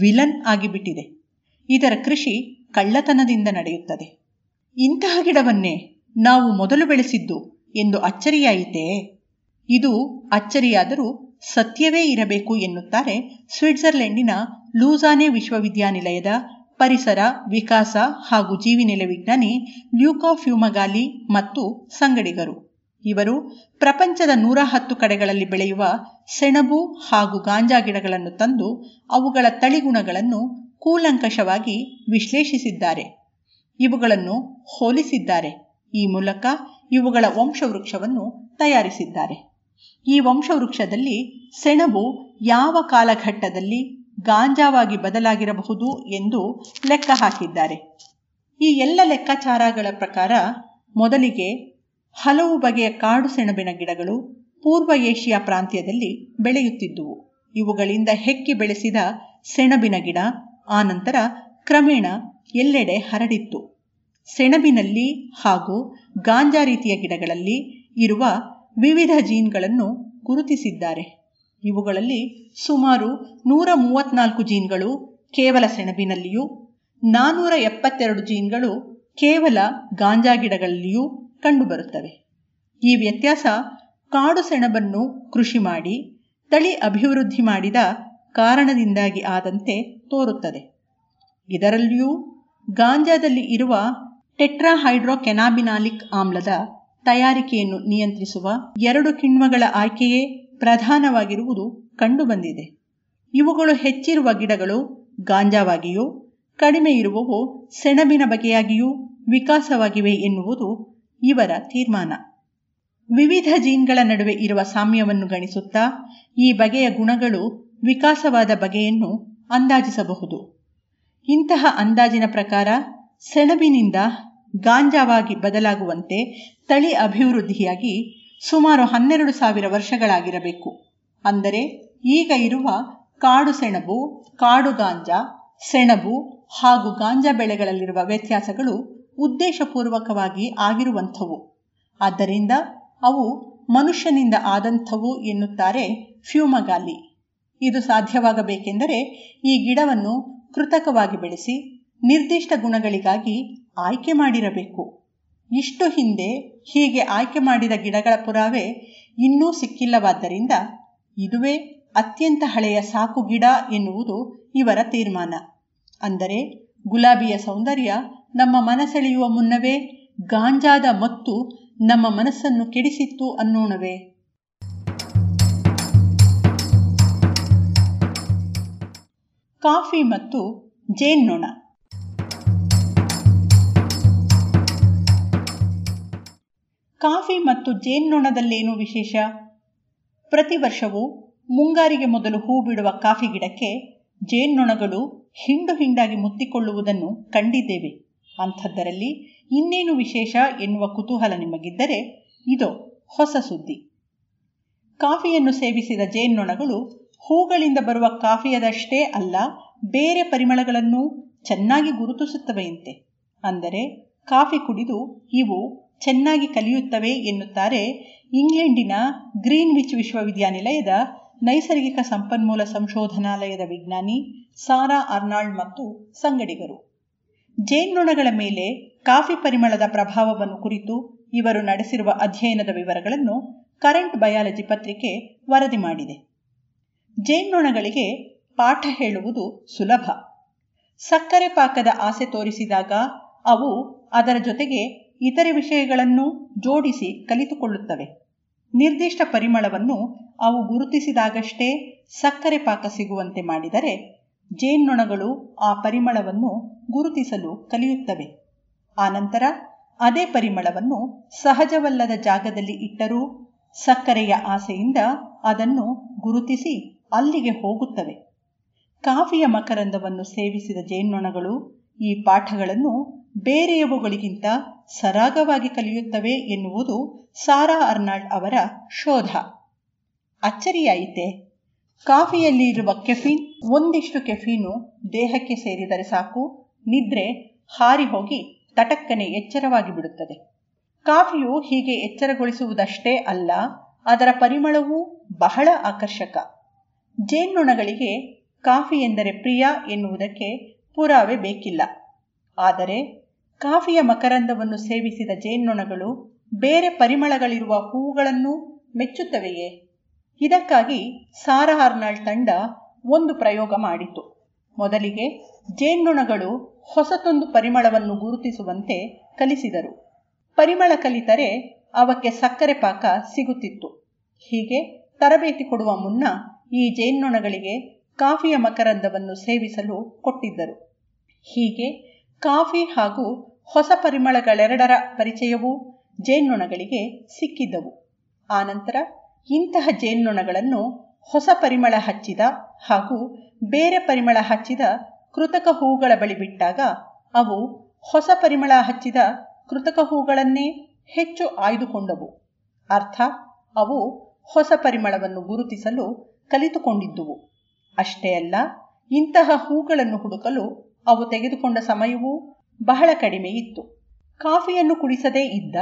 Speaker 15: ವಿಲನ್ ಆಗಿಬಿಟ್ಟಿದೆ. ಇದರ ಕೃಷಿ ಕಳ್ಳತನದಿಂದ ನಡೆಯುತ್ತದೆ. ಇಂತಹ ಗಿಡವನ್ನೇ ನಾವು ಮೊದಲು ಬೆಳೆಸಿದ್ದು ಎಂದು ಅಚ್ಚರಿಯಾಯಿತೇ? ಇದು ಅಚ್ಚರಿಯಾದರೂ ಸತ್ಯವೇ ಇರಬೇಕು ಎನ್ನುತ್ತಾರೆ ಸ್ವಿಟ್ಜರ್ಲೆಂಡಿನ ಲೂಸಾನೆ ವಿಶ್ವವಿದ್ಯಾನಿಲಯದ ಪರಿಸರ, ವಿಕಾಸ ಹಾಗೂ ಜೀವಿನೆಲೆ ವಿಜ್ಞಾನಿ ಲ್ಯೂಕಾ ಫ್ಯೂಮಗಾಲಿ ಮತ್ತು ಸಂಗಡಿಗರು. ಇವರು ಪ್ರಪಂಚದ ನೂರ ಹತ್ತು ಕಡೆಗಳಲ್ಲಿ ಬೆಳೆಯುವ ಸೆಣಬು ಹಾಗೂ ಗಾಂಜಾ ಗಿಡಗಳನ್ನು ತಂದು ಅವುಗಳ ತಳಿಗುಣಗಳನ್ನು ಕೂಲಂಕಷವಾಗಿ ವಿಶ್ಲೇಷಿಸಿದ್ದಾರೆ. ಇವುಗಳನ್ನು ಹೋಲಿಸಿದ್ದಾರೆ. ಈ ಮೂಲಕ ಇವುಗಳ ವಂಶವೃಕ್ಷವನ್ನು ತಯಾರಿಸಿದ್ದಾರೆ. ಈ ವಂಶವೃಕ್ಷದಲ್ಲಿ ಸೆಣಬು ಯಾವ ಕಾಲಘಟ್ಟದಲ್ಲಿ ಗಾಂಜಾವಾಗಿ ಬದಲಾಗಿರಬಹುದು ಎಂದು ಲೆಕ್ಕ ಹಾಕಿದ್ದಾರೆ. ಈ ಎಲ್ಲ ಲೆಕ್ಕಾಚಾರಗಳ ಪ್ರಕಾರ ಮೊದಲಿಗೆ ಹಲವು ಬಗೆಯ ಕಾಡು ಸೆಣಬಿನ ಗಿಡಗಳು ಪೂರ್ವ ಏಷ್ಯಾ ಪ್ರಾಂತ್ಯದಲ್ಲಿ ಬೆಳೆಯುತ್ತಿದ್ದುವು. ಇವುಗಳಿಂದ ಹೆಕ್ಕಿ ಬೆಳೆಸಿದ ಸೆಣಬಿನ ಗಿಡ ಆನಂತರ ಕ್ರಮೇಣ ಎಲ್ಲೆಡೆ ಹರಡಿತ್ತು. ಸೆಣಬಿನಲ್ಲಿ ಹಾಗೂ ಗಾಂಜಾ ರೀತಿಯ ಗಿಡಗಳಲ್ಲಿ ಇರುವ ವಿವಿಧ ಜೀನ್ಗಳನ್ನು ಗುರುತಿಸಿದ್ದಾರೆ. ಇವುಗಳಲ್ಲಿ ಸುಮಾರು ನೂರ ಮೂವತ್ನಾಲ್ಕು ಜೀನ್ಗಳು ಕೇವಲ ಸೆಣಬಿನಲ್ಲಿಯೂ ನಾನ್ನೂರ ಎಪ್ಪತ್ತೆರಡು ಜೀನ್ಗಳು ಕೇವಲ ಗಾಂಜಾ ಗಿಡಗಳಲ್ಲಿಯೂ ಕಂಡುಬರುತ್ತವೆ. ಈ ವ್ಯತ್ಯಾಸ ಕಾಡು ಸೆಣಬನ್ನು ಕೃಷಿ ಮಾಡಿ, ತಳಿ ಅಭಿವೃದ್ಧಿ ಮಾಡಿದ ಕಾರಣದಿಂದಾಗಿ ಆದಂತೆ ತೋರುತ್ತದೆ. ಇದರಲ್ಲಿಯೂ ಗಾಂಜಾದಲ್ಲಿ ಇರುವ ಟೆಟ್ರಾಹೈಡ್ರೋಕೆನಾಬಿನಾಲಿಕ್ ಆಮ್ಲದ ತಯಾರಿಕೆಯನ್ನು ನಿಯಂತ್ರಿಸುವ ಎರಡು ಕಿಣ್ವಗಳ ಆಯ್ಕೆಯೇ ಪ್ರಧಾನವಾಗಿರುವುದು ಕಂಡುಬಂದಿದೆ. ಇವುಗಳು ಹೆಚ್ಚಿರುವ ಗಿಡಗಳು ಗಾಂಜಾವಾಗಿಯೂ, ಕಡಿಮೆ ಇರುವವು, ಸೆಣಬಿನ ಬಗೆಯಾಗಿಯೂ ವಿಕಾಸವಾಗಿವೆ ಎನ್ನುವುದು ಇವರ ತೀರ್ಮಾನ. ವಿವಿಧ ಜೀನ್ಗಳ ನಡುವೆ ಇರುವ ಸಾಮ್ಯವನ್ನು ಗಣಿಸುತ್ತಾ ಈ ಬಗೆಯ ಗುಣಗಳು ವಿಕಾಸವಾದ ಬಗೆಯನ್ನು ಅಂದಾಜಿಸಬಹುದು. ಇಂತಹ ಅಂದಾಜಿನ ಪ್ರಕಾರ ಸೆಣಬಿನಿಂದ ಗಾಂಜಾವಾಗಿ ಬದಲಾಗುವಂತೆ ತಳಿ ಅಭಿವೃದ್ಧಿಯಾಗಿ ಸುಮಾರು ಹನ್ನೆರಡು ಸಾವಿರ ವರ್ಷಗಳಾಗಿರಬೇಕು. ಅಂದರೆ ಈಗ ಇರುವ ಕಾಡು ಸೆಣಬು, ಕಾಡು ಗಾಂಜಾ, ಸೆಣಬು ಹಾಗೂ ಗಾಂಜಾ ಬೆಳೆಗಳಲ್ಲಿರುವ ವ್ಯತ್ಯಾಸಗಳು ಉದ್ದೇಶಪೂರ್ವಕವಾಗಿ ಆಗಿರುವಂಥವು. ಆದ್ದರಿಂದ ಅವು ಮನುಷ್ಯನಿಂದ ಆದಂಥವು ಎನ್ನುತ್ತಾರೆ ಫ್ಯೂಮಗಾಲಿ. ಇದು ಸಾಧ್ಯವಾಗಬೇಕೆಂದರೆ ಈ ಗಿಡವನ್ನು ಕೃತಕವಾಗಿ ಬೆಳೆಸಿ ನಿರ್ದಿಷ್ಟ ಗುಣಗಳಿಗಾಗಿ ಆಯ್ಕೆ ಮಾಡಿರಬೇಕು. ಇಷ್ಟು ಹಿಂದೆ ಹೀಗೆ ಆಯ್ಕೆ ಮಾಡಿದ ಗಿಡಗಳ ಪುರಾವೆ ಇನ್ನೂ ಸಿಕ್ಕಿಲ್ಲವಾದ್ದರಿಂದ ಇದುವೇ ಅತ್ಯಂತ ಹಳೆಯ ಸಾಕು ಗಿಡ ಎನ್ನುವುದು ಇವರ ತೀರ್ಮಾನ. ಅಂದರೆ ಗುಲಾಬಿಯ ಸೌಂದರ್ಯ ನಮ್ಮ ಮನಸೆಳೆಯುವ ಮುನ್ನವೇ ಗಾಂಜಾದ ಮತ್ತು ನಮ್ಮ ಮನಸ್ಸನ್ನು ಕೆಡಿಸಿತ್ತು ಅನ್ನೋಣವೇ. ಕಾಫಿ ಮತ್ತು ಜೇನ್ನೊಣ ಕಾಫಿ ಮತ್ತು ಜೇನ್ನೊಣದಲ್ಲೇನು ವಿಶೇಷ? ಪ್ರತಿ ವರ್ಷವೂ ಮುಂಗಾರಿಗೆ ಮೊದಲು ಹೂ ಬಿಡುವ ಕಾಫಿ ಗಿಡಕ್ಕೆ ಜೇನ್ನೊಣಗಳು ಹಿಂಡು ಹಿಂಡಾಗಿ ಮುತ್ತಿಕೊಳ್ಳುವುದನ್ನು ಕಂಡಿದ್ದೇವೆ. ಅಂಥದ್ದರಲ್ಲಿ ಇನ್ನೇನು ವಿಶೇಷ ಎನ್ನುವ ಕುತೂಹಲ ನಿಮಗಿದ್ದರೆ ಇದು, ಹೊಸ ಸುದ್ದಿ. ಕಾಫಿಯನ್ನು ಸೇವಿಸಿದ ಜೇನ್ನೊಣಗಳು ಹೂಗಳಿಂದ ಬರುವ ಕಾಫಿಯದಷ್ಟೇ ಅಲ್ಲ, ಬೇರೆ ಪರಿಮಳಗಳನ್ನು ಚೆನ್ನಾಗಿ ಗುರುತಿಸುತ್ತವೆಯಂತೆ. ಅಂದರೆ ಕಾಫಿ ಕುಡಿದು ಇವು ಚೆನ್ನಾಗಿ ಕಲಿಯುತ್ತವೆ ಎನ್ನುತ್ತಾರೆ ಇಂಗ್ಲೆಂಡಿನ ಗ್ರೀನ್ವಿಚ್ ವಿಶ್ವವಿದ್ಯಾನಿಲಯದ ನೈಸರ್ಗಿಕ ಸಂಪನ್ಮೂಲ ಸಂಶೋಧನಾಲಯದ ವಿಜ್ಞಾನಿ ಸಾರಾ ಅರ್ನಾಲ್ಡ್ ಮತ್ತು ಸಂಗಡಿಗರು. ಜೇನ್ನೊಣಗಳ ಮೇಲೆ ಕಾಫಿ ಪರಿಮಳದ ಪ್ರಭಾವವನ್ನು ಕುರಿತು ಇವರು ನಡೆಸಿರುವ ಅಧ್ಯಯನದ ವಿವರಗಳನ್ನು ಕರೆಂಟ್ ಬಯಾಲಜಿ ಪತ್ರಿಕೆ ವರದಿ ಮಾಡಿದೆ. ಜೇನ್ನೊಣಗಳಿಗೆ ಪಾಠ ಹೇಳುವುದು ಸುಲಭ. ಸಕ್ಕರೆ ಪಾಕದ ಆಸೆ ತೋರಿಸಿದಾಗ ಅವು ಅದರ ಜೊತೆಗೆ ಇತರೆ ವಿಷಯಗಳನ್ನು ಜೋಡಿಸಿ ಕಲಿತುಕೊಳ್ಳುತ್ತವೆ. ನಿರ್ದಿಷ್ಟ ಪರಿಮಳವನ್ನು ಅವು ಗುರುತಿಸಿದಾಗಷ್ಟೇ ಸಕ್ಕರೆ ಪಾಕ ಸಿಗುವಂತೆ ಮಾಡಿದರೆ ಜೇನ್ನೊಣಗಳು ಆ ಪರಿಮಳವನ್ನು ಗುರುತಿಸಲು ಕಲಿಯುತ್ತವೆ. ಆನಂತರ ಅದೇ ಪರಿಮಳವನ್ನು ಸಹಜವಲ್ಲದ ಜಾಗದಲ್ಲಿ ಇಟ್ಟರೂ ಸಕ್ಕರೆಯ ಆಸೆಯಿಂದ ಅದನ್ನು ಗುರುತಿಸಿ ಅಲ್ಲಿಗೆ ಹೋಗುತ್ತವೆ. ಕಾಫಿಯ ಮಕರಂದವನ್ನು ಸೇವಿಸಿದ ಜೇನ್ನೊಣಗಳು ಈ ಪಾಠಗಳನ್ನು ಬೇರೆಯವುಗಳಿಗಿಂತ ಸರಾಗವಾಗಿ ಕಲಿಯುತ್ತವೆ ಎನ್ನುವುದು ಸಾರಾ ಅರ್ನಾಲ್ಡ್ ಅವರ ಶೋಧ. ಅಚ್ಚರಿಯಾಯಿತೆ, ಕಾಫಿಯಲ್ಲಿ ಇರುವ ಕೆಫೀನ್, ಒಂದಿಷ್ಟು ಕೆಫೀನು ದೇಹಕ್ಕೆ ಸೇರಿದರೆ ಸಾಕು, ನಿದ್ರೆ ಹಾರಿ ಹೋಗಿ ತಟಕ್ಕನೆ ಎಚ್ಚರವಾಗಿ ಬಿಡುತ್ತದೆ. ಕಾಫಿಯು ಹೀಗೆ ಎಚ್ಚರಗೊಳಿಸುವುದಷ್ಟೇ ಅಲ್ಲ, ಅದರ ಪರಿಮಳವೂ ಬಹಳ ಆಕರ್ಷಕ. ಜೇನ್ನೊಣಗಳಿಗೆ ಕಾಫಿ ಎಂದರೆ ಪ್ರಿಯ ಎನ್ನುವುದಕ್ಕೆ ಪುರಾವೆ ಬೇಕಿಲ್ಲ. ಆದರೆ ಕಾಫಿಯ ಮಕರಂದವನ್ನು ಸೇವಿಸಿದ ಜೇನ್ನೊಣಗಳು ಬೇರೆ ಪರಿಮಳಗಳಿರುವ ಹೂವುಗಳನ್ನೂ ಮೆಚ್ಚುತ್ತವೆಯೇ? ಇದಕ್ಕಾಗಿ ಸಾರಾ ಅರ್ನಾಲ್ಡ್ ತಂಡ ಒಂದು ಪ್ರಯೋಗ ಮಾಡಿತು. ಮೊದಲಿಗೆ ಜೇನ್ನೊಣಗಳು ಹೊಸತೊಂದು ಪರಿಮಳವನ್ನು ಗುರುತಿಸುವಂತೆ ಕಲಿಸಿದರು. ಪರಿಮಳ ಕಲಿತರೆ ಅವಕ್ಕೆ ಸಕ್ಕರೆ ಪಾಕ ಸಿಗುತ್ತಿತ್ತು. ಹೀಗೆ ತರಬೇತಿ ಕೊಡುವ ಮುನ್ನ ಈ ಜೇನ್ನೊಣಗಳಿಗೆ ಕಾಫಿಯ ಮಕರಂದವನ್ನು ಸೇವಿಸಲು ಕೊಟ್ಟಿದ್ದರು. ಹೀಗೆ ಕಾಫಿ ಹಾಗೂ ಹೊಸ ಪರಿಮಳಗಳೆರಡರ ಪರಿಚಯವೂ ಜೇನ್ನೊಣಗಳಿಗೆ ಸಿಕ್ಕಿದ್ದವು. ಆನಂತರ ಇಂತಹ ಜೇನ್ನೊಣಗಳನ್ನು ಹೊಸ ಪರಿಮಳ ಹಚ್ಚಿದ ಹಾಗೂ ಬೇರೆ ಪರಿಮಳ ಹಚ್ಚಿದ ಕೃತಕ ಹೂಗಳ ಬಳಿ ಬಿಟ್ಟಾಗ ಅವು ಹೊಸ ಪರಿಮಳ ಹಚ್ಚಿದ ಕೃತಕ ಹೂಗಳನ್ನೇ ಹೆಚ್ಚು ಆಯ್ದುಕೊಂಡವು. ಅರ್ಥ, ಅವು ಹೊಸ ಪರಿಮಳವನ್ನು ಗುರುತಿಸಲು ಕಲಿತುಕೊಂಡಿದ್ದುವು. ಅಷ್ಟೇ ಅಲ್ಲ, ಇಂತಹ ಹೂಗಳನ್ನು ಹುಡುಕಲು ಅವು ತೆಗೆದುಕೊಂಡ ಸಮಯವೂ ಬಹಳ ಕಡಿಮೆ ಇತ್ತು. ಕಾಫಿಯನ್ನು ಕುಡಿಸದೇ ಇದ್ದ,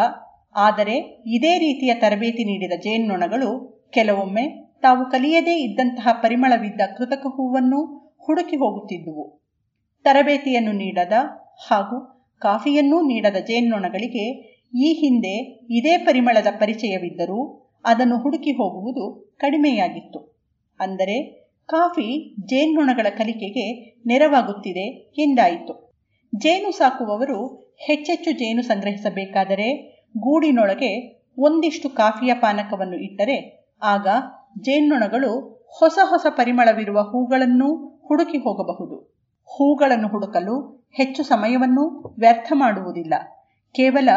Speaker 15: ಆದರೆ ಇದೇ ರೀತಿಯ ತರಬೇತಿ ನೀಡಿದ ಜೇನ್ನೊಣಗಳು ಕೆಲವೊಮ್ಮೆ ತಾವು ಕಲಿಯದೇ ಇದ್ದಂತಹ ಪರಿಮಳವಿದ್ದ ಕೃತಕ ಹೂವನ್ನು ಹುಡುಕಿ ಹೋಗುತ್ತಿದ್ದುವು. ತರಬೇತಿಯನ್ನು ನೀಡದ ಹಾಗೂ ಕಾಫಿಯನ್ನೂ ನೀಡದ ಜೇನ್ನೊಣಗಳಿಗೆ ಈ ಹಿಂದೆ ಇದೇ ಪರಿಮಳದ ಪರಿಚಯವಿದ್ದರೂ ಅದನ್ನು ಹುಡುಕಿ ಹೋಗುವುದು ಕಡಿಮೆಯಾಗಿತ್ತು. ಅಂದರೆ ಕಾಫಿ ಜೇನುಣಗಳ ಕಲಿಕೆಗೆ ನೆರವಾಗುತ್ತಿದೆ ಎಂದಾಯಿತು ಜೇನು ಸಾಕುವವರು ಹೆಚ್ಚೆಚ್ಚು ಜೇನು ಸಂಗ್ರಹಿಸಬೇಕಾದರೆ ಗೂಡಿನೊಳಗೆ ಒಂದಿಷ್ಟು ಕಾಫಿಯ ಪಾನಕವನ್ನು ಇಟ್ಟರೆ ಆಗ ಜೇನುಣಗಳು ಹೊಸ ಹೊಸ ಪರಿಮಳವಿರುವ ಹೂಗಳನ್ನು ಹುಡುಕಿ ಹೋಗಬಹುದು. ಹೂಗಳನ್ನು ಹುಡುಕಲು ಹೆಚ್ಚು ಸಮಯವನ್ನು ವ್ಯರ್ಥ ಮಾಡುವುದಿಲ್ಲ. ಕೇವಲ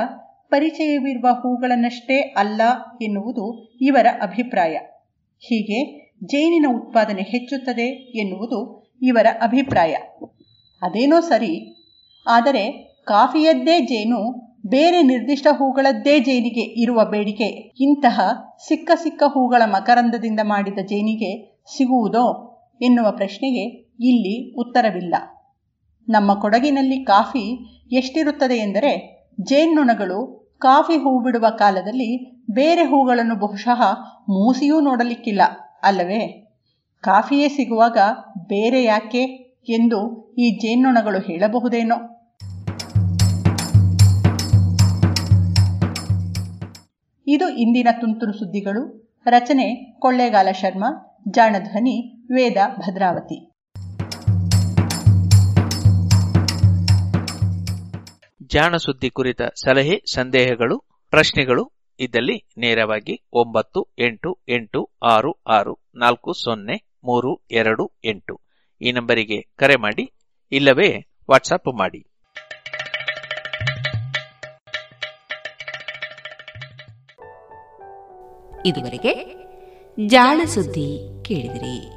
Speaker 15: ಪರಿಚಯವಿರುವ ಹೂಗಳನ್ನಷ್ಟೇ ಅಲ್ಲ ಎನ್ನುವುದು ಇವರ ಅಭಿಪ್ರಾಯ. ಹೀಗೆ ಜೇನಿನ ಉತ್ಪಾದನೆ ಹೆಚ್ಚುತ್ತದೆ ಎನ್ನುವುದು ಇವರ ಅಭಿಪ್ರಾಯ. ಅದೇನೋ ಸರಿ, ಆದರೆ ಕಾಫಿಯದ್ದೇ ಜೇನು ಬೇರೆ ನಿರ್ದಿಷ್ಟ ಹೂಗಳದ್ದೇ ಜೇನಿಗೆ ಇರುವ ಬೇಡಿಕೆ. ಇಂತಹ ಸಿಕ್ಕ ಸಿಕ್ಕ ಹೂಗಳ ಮಕರಂದದಿಂದ ಮಾಡಿದ ಜೇನಿಗೆ ಸಿಗುವುದೋ ಎನ್ನುವ ಪ್ರಶ್ನೆಗೆ ಇಲ್ಲಿ ಉತ್ತರವಿಲ್ಲ. ನಮ್ಮ ಕೊಡಗಿನಲ್ಲಿ ಕಾಫಿ ಎಷ್ಟಿರುತ್ತದೆ ಎಂದರೆ, ಜೇನ್ನೊಣಗಳು ಕಾಫಿ ಹೂ ಬಿಡುವ ಕಾಲದಲ್ಲಿ ಬೇರೆ ಹೂಗಳನ್ನು ಬಹುಶಃ ಮೂಸಿಯೂ ನೋಡಲಿಕ್ಕಿಲ್ಲ. ಅಲ್ಲವೇ? ಕಾಫಿಯೇ ಸಿಗುವಾಗ ಬೇರೆ ಯಾಕೆ ಎಂದು ಈ ಜೇನ್ನೊಣಗಳು ಹೇಳಬಹುದೇನೋ? ಇದು ಇಂದಿನ ತುಂತುರು ಸುದ್ದಿಗಳು. ರಚನೆ ಕೊಳ್ಳೇಗಾಲ ಶರ್ಮಾ, ಜಾಣಧ್ವನಿ ವೇದ ಭದ್ರಾವತಿ.
Speaker 16: ಜಾಣ ಸುದ್ದಿ ಕುರಿತ ಸಲಹೆ, ಸಂದೇಹಗಳು, ಪ್ರಶ್ನೆಗಳು ಇದ್ದಲ್ಲಿ ನೇರವಾಗಿ ಒಂಬತ್ತು, ಎಂಟು ಎಂಟು, ಆರು ಆರು, ನಾಲ್ಕು, ಸೊನ್ನೆ, ಮೂರು, ಎರಡು, ಎಂಟು. ಈ ನಂಬರಿಗೆ ಕರೆ ಮಾಡಿ, ಇಲ್ಲವೇ ವಾಟ್ಸಪ್ ಮಾಡಿ.
Speaker 2: ಇದುವರೆಗೆ ಜಾಣ ಸುದ್ದಿ ಕೇಳಿದಿರಿ.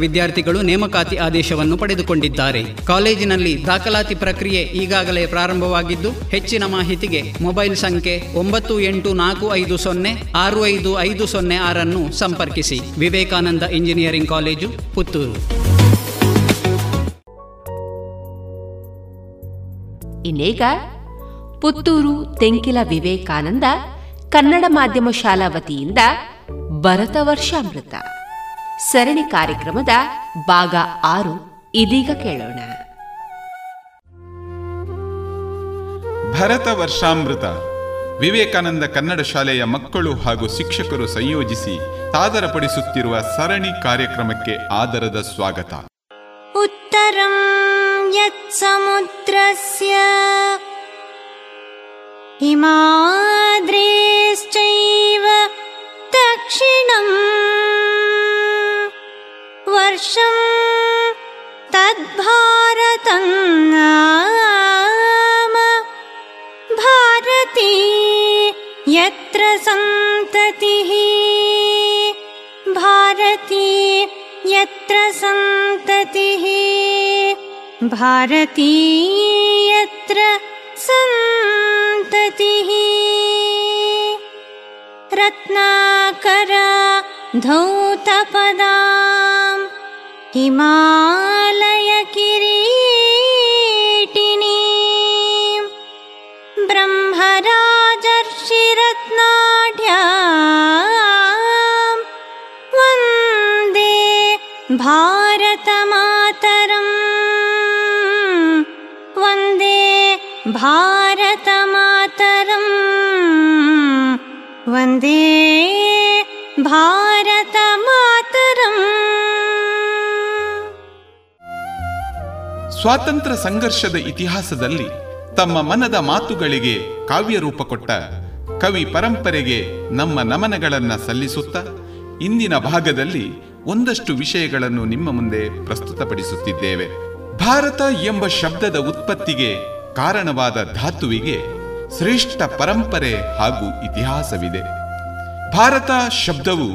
Speaker 17: ವಿದ್ಯಾರ್ಥಿಗಳು ನೇಮಕಾತಿ ಆದೇಶವನ್ನು ಪಡೆದುಕೊಂಡಿದ್ದಾರೆ. ಕಾಲೇಜಿನಲ್ಲಿ ದಾಖಲಾತಿ ಪ್ರಕ್ರಿಯೆ ಈಗಾಗಲೇ ಪ್ರಾರಂಭವಾಗಿದ್ದು, ಹೆಚ್ಚಿನ ಮಾಹಿತಿಗೆ ಮೊಬೈಲ್ ಸಂಖ್ಯೆ ಒಂಬತ್ತು ಎಂಟು ನಾಲ್ಕು ಐದು ಸೊನ್ನೆ ಆರು ಐದು ಐದು ಸೊನ್ನೆ ಆರನ್ನು ಸಂಪರ್ಕಿಸಿ. Vivekananda engineering college, Puttur.
Speaker 2: ಇನ್ನೀಗ ಪುತ್ತೂರು ತೆಂಕಿಲ ವಿವೇಕಾನಂದ ಕನ್ನಡ ಮಾಧ್ಯಮ ಶಾಲಾ ವತಿಯಿಂದ ಭರತ ವರ್ಷಾಮೃತ ಸರಣಿ ಕಾರ್ಯಕ್ರಮದ ಭಾಗ ಆರು. ಇದೀಗ ಕೇಳೋಣ.
Speaker 18: ಭರತ ವರ್ಷಾಮೃತ. ವಿವೇಕಾನಂದ ಕನ್ನಡ ಶಾಲೆಯ ಮಕ್ಕಳು ಹಾಗೂ ಶಿಕ್ಷಕರು ಸಂಯೋಜಿಸಿ ಸಾದರಪಡಿಸುತ್ತಿರುವ ಸರಣಿ ಕಾರ್ಯಕ್ರಮಕ್ಕೆ ಆದರದ ಸ್ವಾಗತ.
Speaker 19: ಉತ್ತರಂ ಯತ್ಸಮುದ್ರಸ್ಯ ಹಿಮಾದ್ರೇಶ್ಚೈವ ದಕ್ಷಿಣಂ तद्भारतं नाम। भारती यत्र सन्ततिः। भारती यत्र सन्ततिः। भारती यत्र सन्ततिः। रत्नाकरा धौतपदाम् हिमालयकिरीटिनी ब्रह्मराजर्षिरत्नाढ्या वन्दे भारतमातरम्। वन्दे भारतमातरम्। वन्दे भारत
Speaker 18: ಸ್ವಾತಂತ್ರ್ಯ ಸಂಘರ್ಷದ ಇತಿಹಾಸದಲ್ಲಿ ತಮ್ಮ ಮನದ ಮಾತುಗಳಿಗೆ ಕಾವ್ಯ ರೂಪ ಕೊಟ್ಟ ಕವಿ ಪರಂಪರೆಗೆ ನಮ್ಮ ನಮನಗಳನ್ನು ಸಲ್ಲಿಸುತ್ತಾ ಇಂದಿನ ಭಾಗದಲ್ಲಿ ಒಂದಷ್ಟು ವಿಷಯಗಳನ್ನು ನಿಮ್ಮ ಮುಂದೆ ಪ್ರಸ್ತುತಪಡಿಸುತ್ತಿದ್ದೇವೆ. ಭಾರತ ಎಂಬ ಶಬ್ದದ ಉತ್ಪತ್ತಿಗೆ ಕಾರಣವಾದ ಧಾತುವಿಗೆ ಶ್ರೇಷ್ಠ ಪರಂಪರೆ ಹಾಗೂ ಇತಿಹಾಸವಿದೆ. ಭಾರತ ಶಬ್ದವು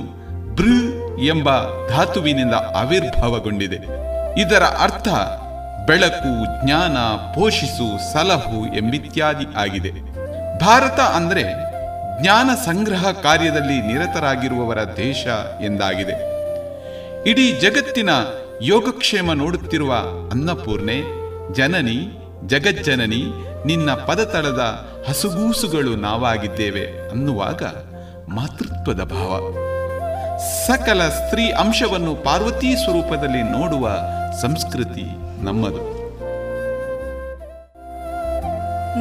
Speaker 18: ಬೃ ಎಂಬ ಧಾತುವಿನಿಂದ ಆವಿರ್ಭಾವಗೊಂಡಿದೆ. ಇದರ ಅರ್ಥ ಬೆಳಕು, ಜ್ಞಾನ, ಪೋಷಿಸು, ಸಲಹು ಎಂಬಿತ್ಯಾದಿ ಆಗಿದೆ. ಭಾರತ ಅಂದರೆ ಜ್ಞಾನ ಸಂಗ್ರಹ ಕಾರ್ಯದಲ್ಲಿ ನಿರತರಾಗಿರುವವರ ದೇಶ ಎಂದಾಗಿದೆ. ಇಡೀ ಜಗತ್ತಿನ ಯೋಗಕ್ಷೇಮ ನೋಡುತ್ತಿರುವ ಅನ್ನಪೂರ್ಣೆ, ಜನನಿ, ಜಗಜ್ಜನನಿ, ನಿನ್ನ ಪದತಳದ ಹಸುಗೂಸುಗಳು ನಾವಾಗಿದ್ದೇವೆ ಅನ್ನುವಾಗ ಮಾತೃತ್ವದ ಭಾವ. ಸಕಲ ಸ್ತ್ರೀ ಅಂಶವನ್ನು ಪಾರ್ವತಿ ಸ್ವರೂಪದಲ್ಲಿ ನೋಡುವ ಸಂಸ್ಕೃತಿ ನಮ್ಮದು.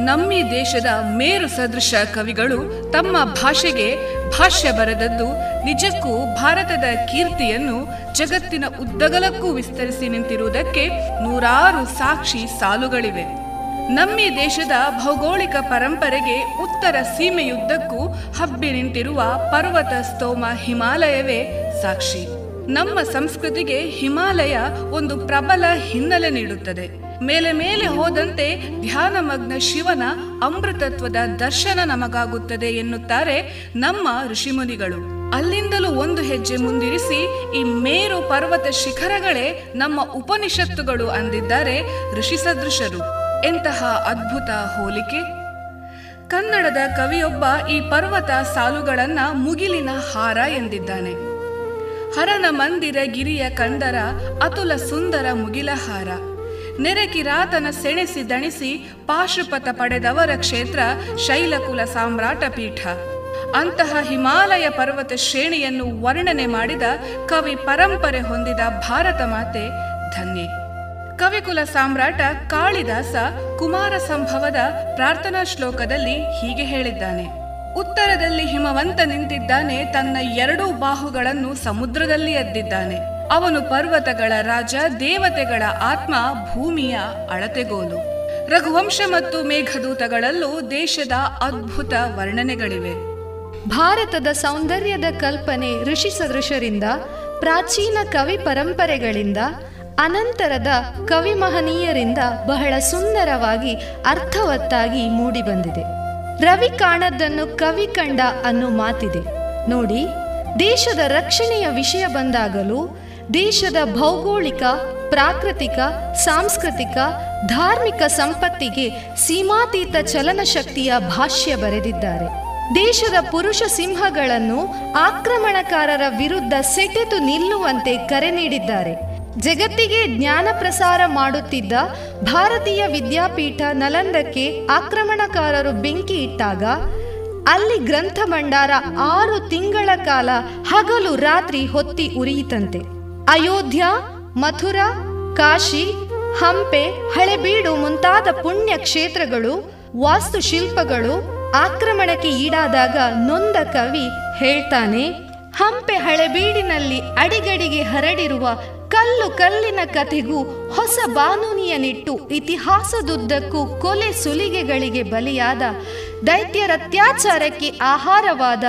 Speaker 20: ನಮ್ಮಿ ದೇಶದ ಮೇರು ಸದೃಶ ಕವಿಗಳು ತಮ್ಮ ಭಾಷೆಗೆ ಭಾಷ್ಯ ಬರೆದದ್ದು ನಿಜಕ್ಕೂ ಭಾರತದ ಕೀರ್ತಿಯನ್ನು ಜಗತ್ತಿನ ಉದ್ದಗಲಕ್ಕೂ ವಿಸ್ತರಿಸಿ ನಿಂತಿರುವುದಕ್ಕೆ ನೂರಾರು ಸಾಕ್ಷಿ ಸಾಲುಗಳಿವೆ. ನಮ್ಮಿ ದೇಶದ ಭೌಗೋಳಿಕ ಪರಂಪರೆಗೆ ಉತ್ತರ ಸೀಮೆಯುದ್ದಕ್ಕೂ ಹಬ್ಬಿ ನಿಂತಿರುವ ಪರ್ವತ ಸ್ತೋಮ ಹಿಮಾಲಯವೇ ಸಾಕ್ಷಿ. ನಮ್ಮ ಸಂಸ್ಕೃತಿಗೆ ಹಿಮಾಲಯ ಒಂದು ಪ್ರಬಲ ಹಿನ್ನೆಲೆ ನೀಡುತ್ತದೆ. ಮೇಲೆ ಮೇಲೆ ಹೋದಂತೆ ಧ್ಯಾನಮಗ್ನ ಶಿವನ ಅಮೃತತ್ವದ ದರ್ಶನ ನಮಗಾಗುತ್ತದೆ ಎನ್ನುತ್ತಾರೆ ನಮ್ಮ ಋಷಿಮುನಿಗಳು. ಅಲ್ಲಿಂದಲೂ ಒಂದು ಹೆಜ್ಜೆ ಮುಂದಿರಿಸಿ ಈ ಮೇರು ಪರ್ವತ ಶಿಖರಗಳೇ ನಮ್ಮ ಉಪನಿಷತ್ತುಗಳು ಅಂದಿದ್ದಾರೆ ಋಷಿ ಸದೃಶರು. ಎಂತಹ ಅದ್ಭುತ ಹೋಲಿಕೆ. ಕನ್ನಡದ ಕವಿಯೊಬ್ಬ ಈ ಪರ್ವತ ಸಾಲುಗಳನ್ನ ಮುಗಿಲಿನ ಹಾರ ಎಂದಿದ್ದಾನೆ. ಹರನ ಮಂದಿರ ಗಿರಿಯ ಕಂದರ, ಅತುಲ ಸುಂದರ ಮುಗಿಲಹಾರ. ನೆರೆಕಿರಾತನ ಸೆಣೆಸಿ ದಣಿಸಿ ಪಾಶುಪಥ ಪಡೆದವರ ಕ್ಷೇತ್ರ ಶೈಲಕುಲ ಸಾಮ್ರಾಟ ಪೀಠ. ಅಂತಹ ಹಿಮಾಲಯ ಪರ್ವತ ಶ್ರೇಣಿಯನ್ನು ವರ್ಣನೆ ಮಾಡಿದ ಕವಿ ಪರಂಪರೆ ಹೊಂದಿದ ಭಾರತ ಮಾತೆ ಧನ್ಯೆ. ಕವಿಕುಲ ಸಾಮ್ರಾಟ ಕಾಳಿದಾಸ ಕುಮಾರ ಸಂಭವದ ಪ್ರಾರ್ಥನಾ ಶ್ಲೋಕದಲ್ಲಿ ಹೀಗೆ ಹೇಳಿದ್ದಾನೆ. ಉತ್ತರದಲ್ಲಿ ಹಿಮವಂತ ನಿಂತಿದ್ದಾನೆ, ತನ್ನ ಎರಡೂ ಬಾಹುಗಳನ್ನು ಸಮುದ್ರದಲ್ಲಿ ಎದ್ದಿದ್ದಾನೆ ಅವನು ಪರ್ವತಗಳ ರಾಜ, ದೇವತೆಗಳ ಆತ್ಮ, ಭೂಮಿಯ ಅಳತೆಗೋಲು. ರಘುವಂಶ ಮತ್ತು ಮೇಘದೂತಗಳಲ್ಲೂ ದೇಶದ ಅದ್ಭುತ ವರ್ಣನೆಗಳಿವೆ.
Speaker 21: ಭಾರತದ ಸೌಂದರ್ಯದ ಕಲ್ಪನೆ ಋಷಿ ಸದೃಶರಿಂದ ಪ್ರಾಚೀನ ಕವಿ ಪರಂಪರೆಗಳಿಂದ, ಅನಂತರದ ಕವಿ ಮಹನೀಯರಿಂದ ಬಹಳ ಸುಂದರವಾಗಿ ಅರ್ಥವತ್ತಾಗಿ ಮೂಡಿಬಂದಿದೆ. ರವಿ ಕಾಣದ್ದನ್ನು ಕವಿ ಕಂಡ ಅನ್ನು ಮಾತಿದೆ. ನೋಡಿ, ದೇಶದ ರಕ್ಷಣೆಯ ವಿಷಯ ಬಂದಾಗಲೂ ದೇಶದ ಭೌಗೋಳಿಕ, ಪ್ರಾಕೃತಿಕ, ಸಾಂಸ್ಕೃತಿಕ, ಧಾರ್ಮಿಕ ಸಂಪತ್ತಿಗೆ ಸೀಮಾತೀತ ಚಲನಶಕ್ತಿಯ ಭಾಷ್ಯ ಬರೆದಿದ್ದಾರೆ. ದೇಶದ ಪುರುಷ ಸಿಂಹಗಳನ್ನು ಆಕ್ರಮಣಕಾರರ ವಿರುದ್ಧ ಸೆಟೆದು ನಿಲ್ಲುವಂತೆ ಕರೆ ನೀಡಿದ್ದಾರೆ. ಜಗತ್ತಿಗೆ ಜ್ಞಾನ ಪ್ರಸಾರ ಮಾಡುತ್ತಿದ್ದ ಭಾರತೀಯ ವಿದ್ಯಾಪೀಠ ನಲಂದಕ್ಕೆ ಆಕ್ರಮಣಕಾರರು ಬೆಂಕಿ ಇಟ್ಟಾಗ ಅಲ್ಲಿ ಗ್ರಂಥ ಭಂಡಾರ ಆರು ತಿಂಗಳ ಕಾಲ ಹಗಲು ರಾತ್ರಿ ಹೊತ್ತಿ ಉರಿಯಿತಂತೆ. ಅಯೋಧ್ಯ, ಮಥುರಾ, ಕಾಶಿ, ಹಂಪೆ, ಹಳೆಬೀಡು ಮುಂತಾದ ಪುಣ್ಯ ಕ್ಷೇತ್ರಗಳು ವಾಸ್ತುಶಿಲ್ಪಗಳು ಆಕ್ರಮಣಕ್ಕೆ ಈಡಾದಾಗ ನೊಂದ ಕವಿ ಹೇಳ್ತಾನೆ, ಹಂಪೆ ಹಳೆಬೀಡಿನಲ್ಲಿ ಅಡಿಗಡಿಗೆ ಹರಡಿರುವ ಕಲ್ಲು ಕಲ್ಲಿನ ಕಥೆಗೂ ಹೊಸ ಬಾನುನಿಯನಿಟ್ಟು ಇತಿಹಾಸದುದ್ದಕ್ಕೂ ಕೊಲೆ ಸುಲಿಗೆಗಳಿಗೆ ಬಲಿಯಾದ ದೈತ್ಯರ ಅತ್ಯಾಚಾರಕ್ಕೆ ಆಹಾರವಾದ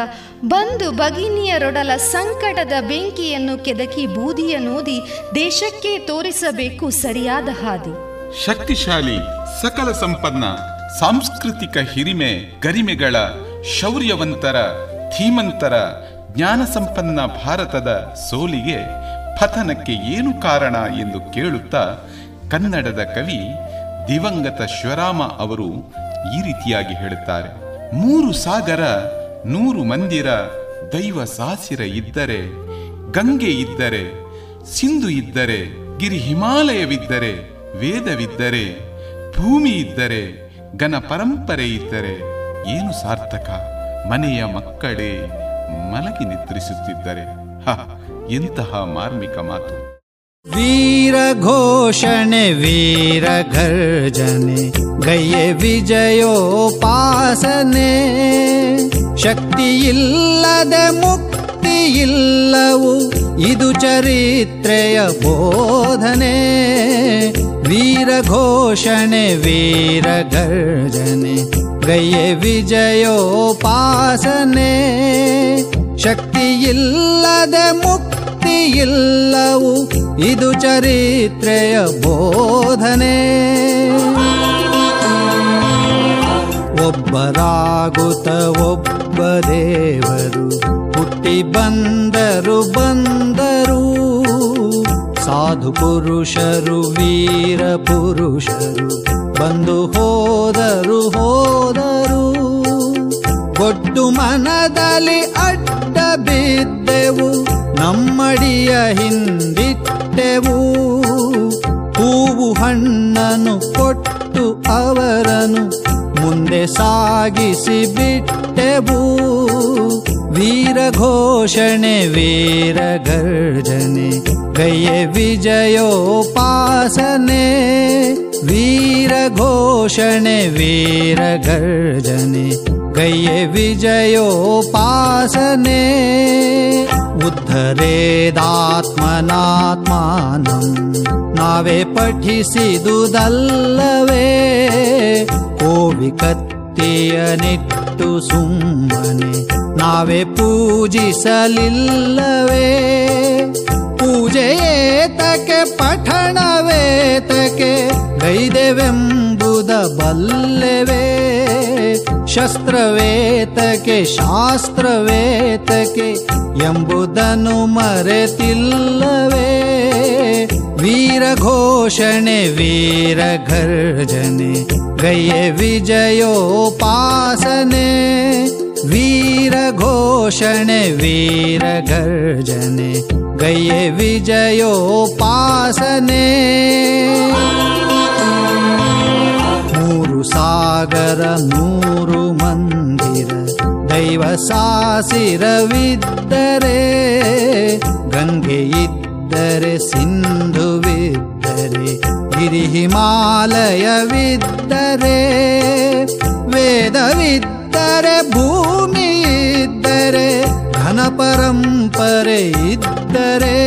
Speaker 21: ಬಂಧು ಭಗಿನಿಯರೊಡಲ ಸಂಕಟದ ಬೆಂಕಿಯನ್ನು ಕೆದಕಿ ಬೂದಿಯ ನೋದಿ ದೇಶಕ್ಕೆ ತೋರಿಸಬೇಕು ಸರಿಯಾದ ಹಾದಿ.
Speaker 18: ಶಕ್ತಿಶಾಲಿ, ಸಕಲ ಸಂಪನ್ನ, ಸಾಂಸ್ಕೃತಿಕ ಹಿರಿಮೆ, ಗರಿಮೆಗಳ, ಶೌರ್ಯವಂತರ, ಧೀಮಂತರ ಜ್ಞಾನ ಸಂಪನ್ನ ಭಾರತದ ಸೋಲಿಗೆ ಪತನಕ್ಕೆ ಏನು ಕಾರಣ ಎಂದು ಕೇಳುತ್ತಾ ಕನ್ನಡದ ಕವಿ ದಿವಂಗತ ಶಿವರಾಮ ಅವರು ಈ ರೀತಿಯಾಗಿ ಹೇಳುತ್ತಾರೆ. ಮೂರು ಸಾಗರ, ನೂರು ಮಂದಿರ, ದೈವ ಸಾಸಿರ ಇದ್ದರೆ, ಗಂಗೆ ಇದ್ದರೆ, ಸಿಂಧು ಇದ್ದರೆ, ಗಿರಿ ಹಿಮಾಲಯವಿದ್ದರೆ, ವೇದವಿದ್ದರೆ, ಭೂಮಿ ಇದ್ದರೆ, ಘನ ಪರಂಪರೆ ಇದ್ದರೆ ಏನು ಸಾರ್ಥಕ? ಮನೆಯ ಮಕ್ಕಳೇ ಮಲಗಿ ನಿದ್ರಿಸುತ್ತಿದ್ದರೆ. ಹ ಎಂತಹ ಮಾರ್ಮಿಕ ಮಾತು.
Speaker 22: ವೀರ ಘೋಷಣೆ, ವೀರ ಗರ್ಜನೆ ಗಯ್ಯೆ ವಿಜಯೋಪಾಸನೆ. ಶಕ್ತಿಯಿಲ್ಲದೆ ಮುಕ್ತಿಯಿಲ್ಲವು, ಇದು ಚರಿತ್ರೆಯ ಬೋಧನೆ. ವೀರ ಘೋಷಣೆ, ವೀರ ಗರ್ಜನೆ ಗಯ್ಯೆ ವಿಜಯೋಪಾಸನೆ. ಶಕ್ತಿಯಿಲ್ಲದೆ ಮುಕ್ತಿಯಿಲ್ಲವು ಇದು ಚರಿತ್ರೆಯ ಬೋಧನೆ. ಒಬ್ಬರಾಗುತ್ತ ಒಬ್ಬ ದೇವರು. ಹುಟ್ಟಿ ಬಂದರು ಬಂದರು. ಸಾಧು ಪುರುಷರು, ವೀರ ಪುರುಷರು. ಬಂದು ಹೋದರು ಹೋದರು. ಒಟ್ಟು ಮನದಲ್ಲಿ ಅಡ್ಡ ಬಿದ್ದೆವು ನಮ್ಮಡಿಯ ಹಿಂದಿಟ್ಟೆವು ಹೂವು ಹಣ್ಣನ್ನು ಕೊಟ್ಟು ಅವರನು ಮುಂದೆ ಸಾಗಿಸಿ ಬಿಟ್ಟೆವು ವೀರ ಘೋಷಣೆ ವೀರ ಗರ್ಜನೆ ಗಯ್ಯೆ ವಿಜಯೋಪಾಸನೆ ವೀರ ಘೋಷಣೆ ವೀರ ಗರ್ಜನೆ गये विजयोपासने उद्धरेदात्मनात्मानम् नावे पठिसि दुदल्लवे को विक्यनि सुमने नवे पूजि सलिल्लवे पूजयेत के पठनवेतके गै ಶಸ್ತ್ರವೇತಕ್ಕೆ ಶಾಸ್ತ್ರವೇತಕ್ಕೆ ಎಂಬುದನ್ನು ಮರೆತಿಲ್ಲವೇ ವೀರ ಘೋಷಣೆ ವೀರ ಗರ್ಜನೆ ಗಯ್ಯೆ ವಿಜಯೋಪಾಸನೆ ವೀರ ಘೋಷಣೆ ಸಾಗರ ನೂರು ಮಂದಿರ, ದೈವ ಸಾಸಿರವಿದ್ದರೆ, ಗಂಗೆ ಇದ್ದರೆ ಸಿಂಧುವಿದ್ದರೆ ಗಿರಿ ಹಿಮಾಲಯವಿದ್ದರೆ ವೇದವಿದ್ದರೆ ಭೂಮಿ ಇದ್ದರೆ ಘನ ಪರಂಪರೆ ಇದ್ದರೆ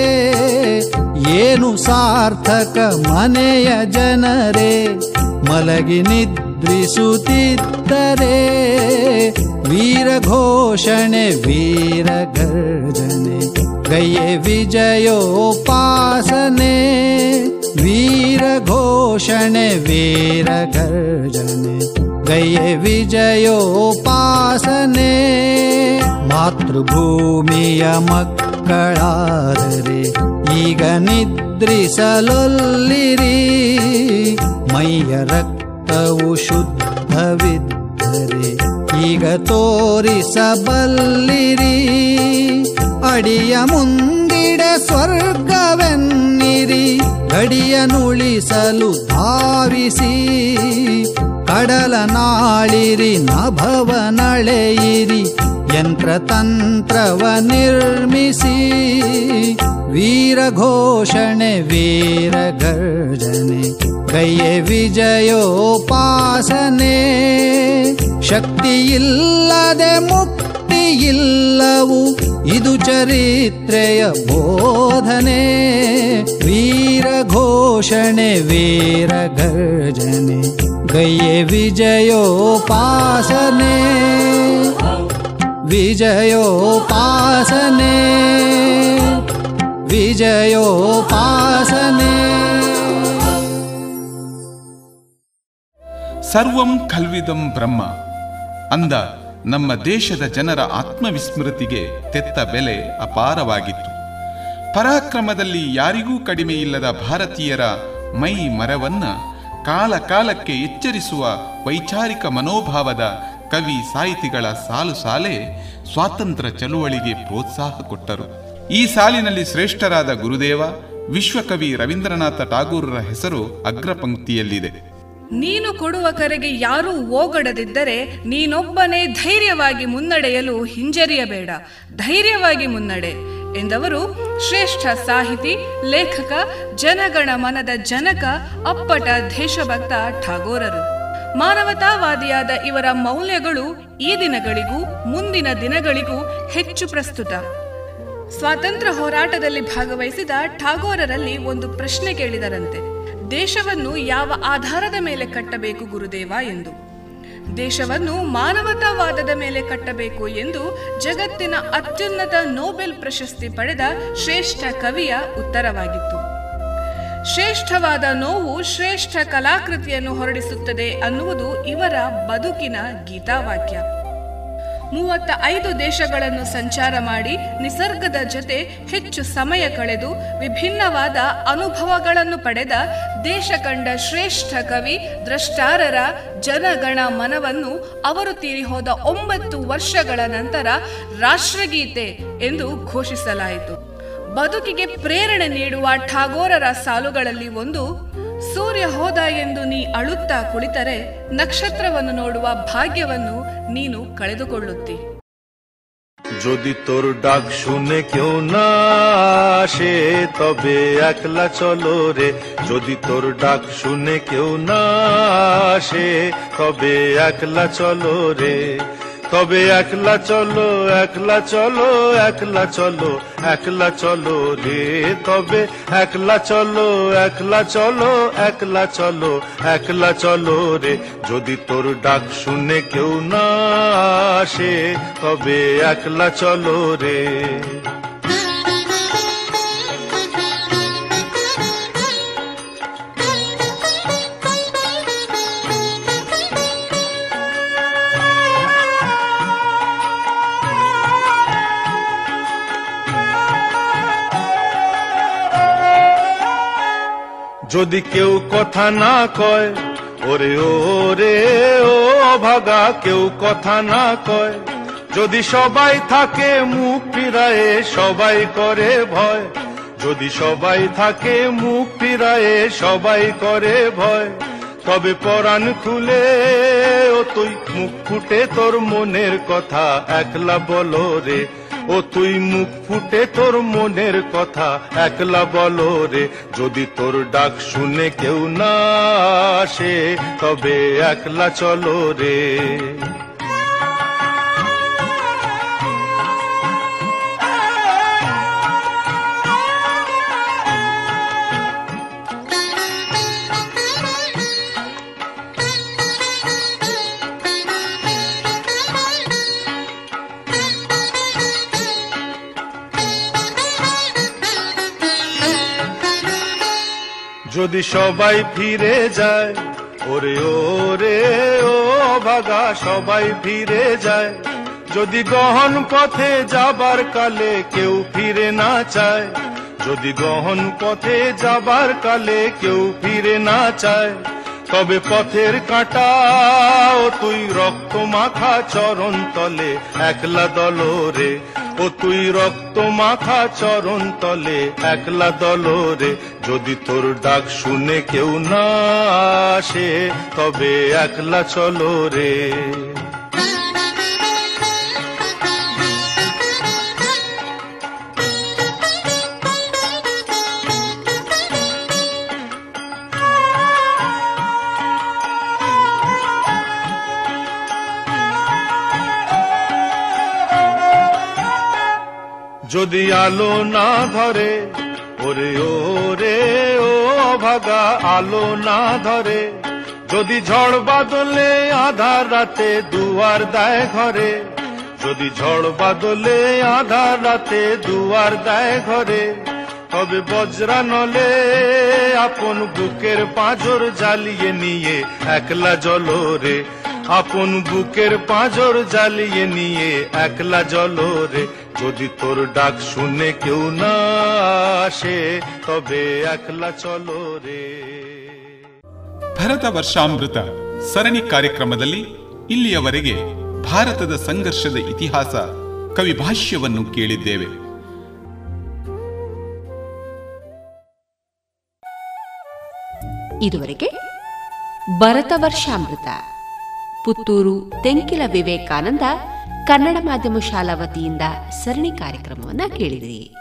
Speaker 22: ಏನು ಸಾರ್ಥಕ ಮನೆಯ ಜನರೇ, ಮಲಗಿ ನಿದ್ರಿಸುತ್ತಿದ್ದರೆ ವೀರ ಘೋಷಣೆ ವೀರ ಗರ್ಜನೆ ಗಯ್ಯೆ ವಿಜಯೋಪಾಸನೆ ವೀರ ಘೋಷಣೆ ವೀರ ಗರ್ಜನೆ ಗಯ್ಯೆ ವಿಜಯೋಪಾಸನೆ ಮಾತೃಭೂಮಿಯ ಮಕ್ಕಳಾದರೆ ಈಗ ನಿದ್ರಿಸಲೊಲ್ಲಿರಿ ಮೈಯ ರಕ್ತವು ಶುದ್ಧವಿದ್ದರೆ ಈಗ ತೋರಿಸಬಲ್ಲಿರಿ. ಅಡಿಯ ಮುಂದಿಡ ಸ್ವರ್ಗವೆನ್ನಿರಿ. ಗಡಿಯ ನುಳಿಸಲು ಧಾವಿಸಿ. ಕಡಲ ನಾಳಿರಿ, ನಭವ ನಳೆಯಿರಿ. ಯಂತ್ರತಂತ್ರವ ನಿರ್ಮಿಸಿ. ವೀರ ಘೋಷಣೆ ವೀರ ಗರ್ಜನೆ ಗಯ್ಯೆ ವಿಜಯೋಪಾಸನೆ ಶಕ್ತಿಯಿಲ್ಲದೆ ಮುಕ್ತಿಯಿಲ್ಲವು ಇದು ಚರಿತ್ರೆಯ ಬೋಧನೆ ವೀರ ಘೋಷಣೆ ವೀರ ಗರ್ಜನೆ ಗಯ್ಯೆ ವಿಜಯೋಪಾಸನೆ ವಿಜಯೋಪಾಸನೆ ವಿಜಯೋಪಾಸನೆ
Speaker 18: ಸರ್ವಂ ಕಲ್ವಿದಂ ಬ್ರಹ್ಮ ಅಂದ ನಮ್ಮ ದೇಶದ ಜನರ ಆತ್ಮವಿಸ್ಮೃತಿಗೆ ತೆತ್ತ ಬೆಲೆ ಅಪಾರವಾಗಿತ್ತು. ಪರಾಕ್ರಮದಲ್ಲಿ ಯಾರಿಗೂ ಕಡಿಮೆಯಿಲ್ಲದ ಭಾರತೀಯರ ಮೈ ಮರವನ್ನ ಕಾಲ ಕಾಲಕ್ಕೆ ಎಚ್ಚರಿಸುವ ವೈಚಾರಿಕ ಮನೋಭಾವದ ಕವಿ ಸಾಹಿತಿಗಳ ಸಾಲು ಸಾಲೆ ಸ್ವಾತಂತ್ರ್ಯ ಚಳುವಳಿಗೆ ಪ್ರೋತ್ಸಾಹ ಕೊಟ್ಟರು. ಈ ಸಾಲಿನಲ್ಲಿ ಶ್ರೇಷ್ಠರಾದ ಗುರುದೇವ, ವಿಶ್ವಕವಿ ರವೀಂದ್ರನಾಥ ಟಾಗೂರರ ಹೆಸರು ಅಗ್ರಪಂಕ್ತಿಯಲ್ಲಿದೆ.
Speaker 22: ನೀನು ಕೊಡುವ ಕರೆಗೆ ಯಾರೂ ಓಗಡದಿದ್ದರೆ ನೀನೊಬ್ಬನೇ ಧೈರ್ಯವಾಗಿ ಮುನ್ನಡೆಯಲು ಹಿಂಜರಿಯಬೇಡ. ಧೈರ್ಯವಾಗಿ ಮುನ್ನಡೆ ಎಂದವರು
Speaker 20: ಶ್ರೇಷ್ಠ ಸಾಹಿತಿ, ಲೇಖಕ, ಜನಗಣ ಮನದ ಜನಕ, ಅಪ್ಪಟ ದೇಶಭಕ್ತ ಠಾಗೋರರು. ಮಾನವತಾವಾದಿಯಾದ ಇವರ ಮೌಲ್ಯಗಳು ಈ ದಿನಗಳಿಗೂ ಮುಂದಿನ ದಿನಗಳಿಗೂ ಹೆಚ್ಚು ಪ್ರಸ್ತುತ. ಸ್ವಾತಂತ್ರ್ಯ ಹೋರಾಟದಲ್ಲಿ ಭಾಗವಹಿಸಿದ ಠಾಗೋರರಲ್ಲಿ ಒಂದು ಪ್ರಶ್ನೆ ಕೇಳಿದರಂತೆ. ದೇಶವನ್ನು ಯಾವ ಆಧಾರದ ಮೇಲೆ ಕಟ್ಟಬೇಕು ಗುರುದೇವ ಎಂದು. ದೇಶವನ್ನು ಮಾನವತಾವಾದದ ಮೇಲೆ ಕಟ್ಟಬೇಕು ಎಂದು ಜಗತ್ತಿನ ಅತ್ಯುನ್ನತ ನೋಬೆಲ್ ಪ್ರಶಸ್ತಿ ಪಡೆದ ಶ್ರೇಷ್ಠ ಕವಿಯ ಉತ್ತರವಾಗಿತ್ತು. ಶ್ರೇಷ್ಠವಾದ ನೋವು ಶ್ರೇಷ್ಠ ಕಲಾಕೃತಿಯನ್ನು ಹೊರಡಿಸುತ್ತದೆ ಅನ್ನುವುದು ಇವರ ಬದುಕಿನ ಗೀತಾವಾಕ್ಯ. ಮೂವತ್ತ ಐದು ದೇಶಗಳನ್ನು ಸಂಚಾರ ಮಾಡಿ ನಿಸರ್ಗದ ಜೊತೆ ಹೆಚ್ಚು ಸಮಯ ಕಳೆದು ವಿಭಿನ್ನವಾದ ಅನುಭವಗಳನ್ನು ಪಡೆದ ದೇಶ ಕಂಡ ಶ್ರೇಷ್ಠ ಕವಿ, ದ್ರಷ್ಟಾರರ ಜನಗಣ ಮನವನ್ನು ಅವರು ತೀರಿಹೋದ ಒಂಬತ್ತು ವರ್ಷಗಳ ನಂತರ ರಾಷ್ಟ್ರಗೀತೆ ಎಂದು ಘೋಷಿಸಲಾಯಿತು. ಬದುಕಿಗೆ ಪ್ರೇರಣೆ ನೀಡುವ ಠಾಗೋರರ ಸಾಲುಗಳಲ್ಲಿ ಒಂದು ಸೂರ್ಯ ಹೋದ ಎಂದು ನೀ ಅಳುತ್ತಾ ಕುಳಿತರೆ ನಕ್ಷತ್ರವನ್ನು ನೋಡುವ ಭಾಗ್ಯವನ್ನು ನೀನು ಕಳೆದುಕೊಳ್ಳುತ್ತಿ
Speaker 23: যদি তোর ডাক শুনে কেউ না আসে তবে একলা চলো রে যদি তোর ডাক শুনে কেউ না আসে তবে একলা চলো রে তবে একলা চলো একলা চলো একলা চলো একলা চলো রে। তবে একলা চলো একলা চলো একলা চলো একলা চলো রে। যদি তোর ডাক শুনে কেউ না আসে, তবে একলা চলো রে। যদি কেউ কথা না কয়, ওরে ওরে, ও ভাগা কেউ কথা না কয়। যদি সবাই থাকে মুখ ফিরায়ে, সবাই করে ভয়। যদি সবাই থাকে মুখ ফিরায়ে, সবাই করে ভয়। তবে পরাণ খুলে, ও তুই, মুখ ফুটে তোর মনের কথা। একলা বলো রে ও তুই মুখ ফুটে তোর মনের কথা একলা বলো রে। যদি তোর ডাক শুনে কেউ না আসে, তবে একলা চলো রে। যদি সবাই ফিরে যায়, ওরে ওরে, ও ভাগা সবাই ফিরে যায়। যদি গহন পথে যাবার কালে কেউ ফিরে না চায়, যদি গহন পথে যাবার কালে কেউ ফিরে না চায় তবে পথের কাঁটা ও তুই রক্ত মাখা চরণ তলে, একলা দলরে। ও তুই রক্ত মাখা চরণ তলে, একলা দলরে। যদি তোর ডাক শুনে কেউ না আসে, তবে একলা চলো রে। যদি আলো না ধরে, ওরে ওরে, ও ভাগা, আলো না ধরে, যদি ঝড় বাদলে আধার রাতে দুয়ার দেয় ঘরে, যদি ঝড় বাদলে আধার রাতে দুয়ার দেয় ঘরে, তবে বজ্রা নলে আপন বুকের পাঁজর জ্বালিয়ে নিয়ে একলা জলরে আপন বুকের পাঁজর জ্বালিয়ে নিয়ে একলা জলরে যদি তোর ডাক শুনে কেউ না আসে তবে একলা চলো রে
Speaker 18: ಭರತ ವರ್ಷಾಮೃತ ಸರಣಿ ಕಾರ್ಯಕ್ರಮದಲ್ಲಿ ಇಲ್ಲಿಯವರೆಗೆ ಭಾರತದ ಸಂಘರ್ಷದ ಇತಿಹಾಸ ಕವಿ ಭಾಷ್ಯವನ್ನು ಕೇಳಿದ್ದೇವೆ
Speaker 2: ಇದುವರೆಗೆ ಭರತ ವರ್ಷಾಮೃತ ಪುತ್ತೂರು ತೆಂಕಿಲ ವಿವೇಕಾನಂದ ಕನ್ನಡ ಮಾಧ್ಯಮ ಶಾಲಾ ವತಿಯಿಂದ ಸರಣಿ ಕಾರ್ಯಕ್ರಮವನ್ನು ಕೇಳಿದಿರಿ.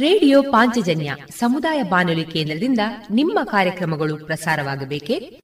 Speaker 2: ರೇಡಿಯೋ ಪಾಂಚಜನ್ಯ ಸಮುದಾಯ ಬಾನುಲಿ ಕೇಂದ್ರದಿಂದ ನಿಮ್ಮ ಕಾರ್ಯಕ್ರಮಗಳು ಪ್ರಸಾರವಾಗಬೇಕೆ?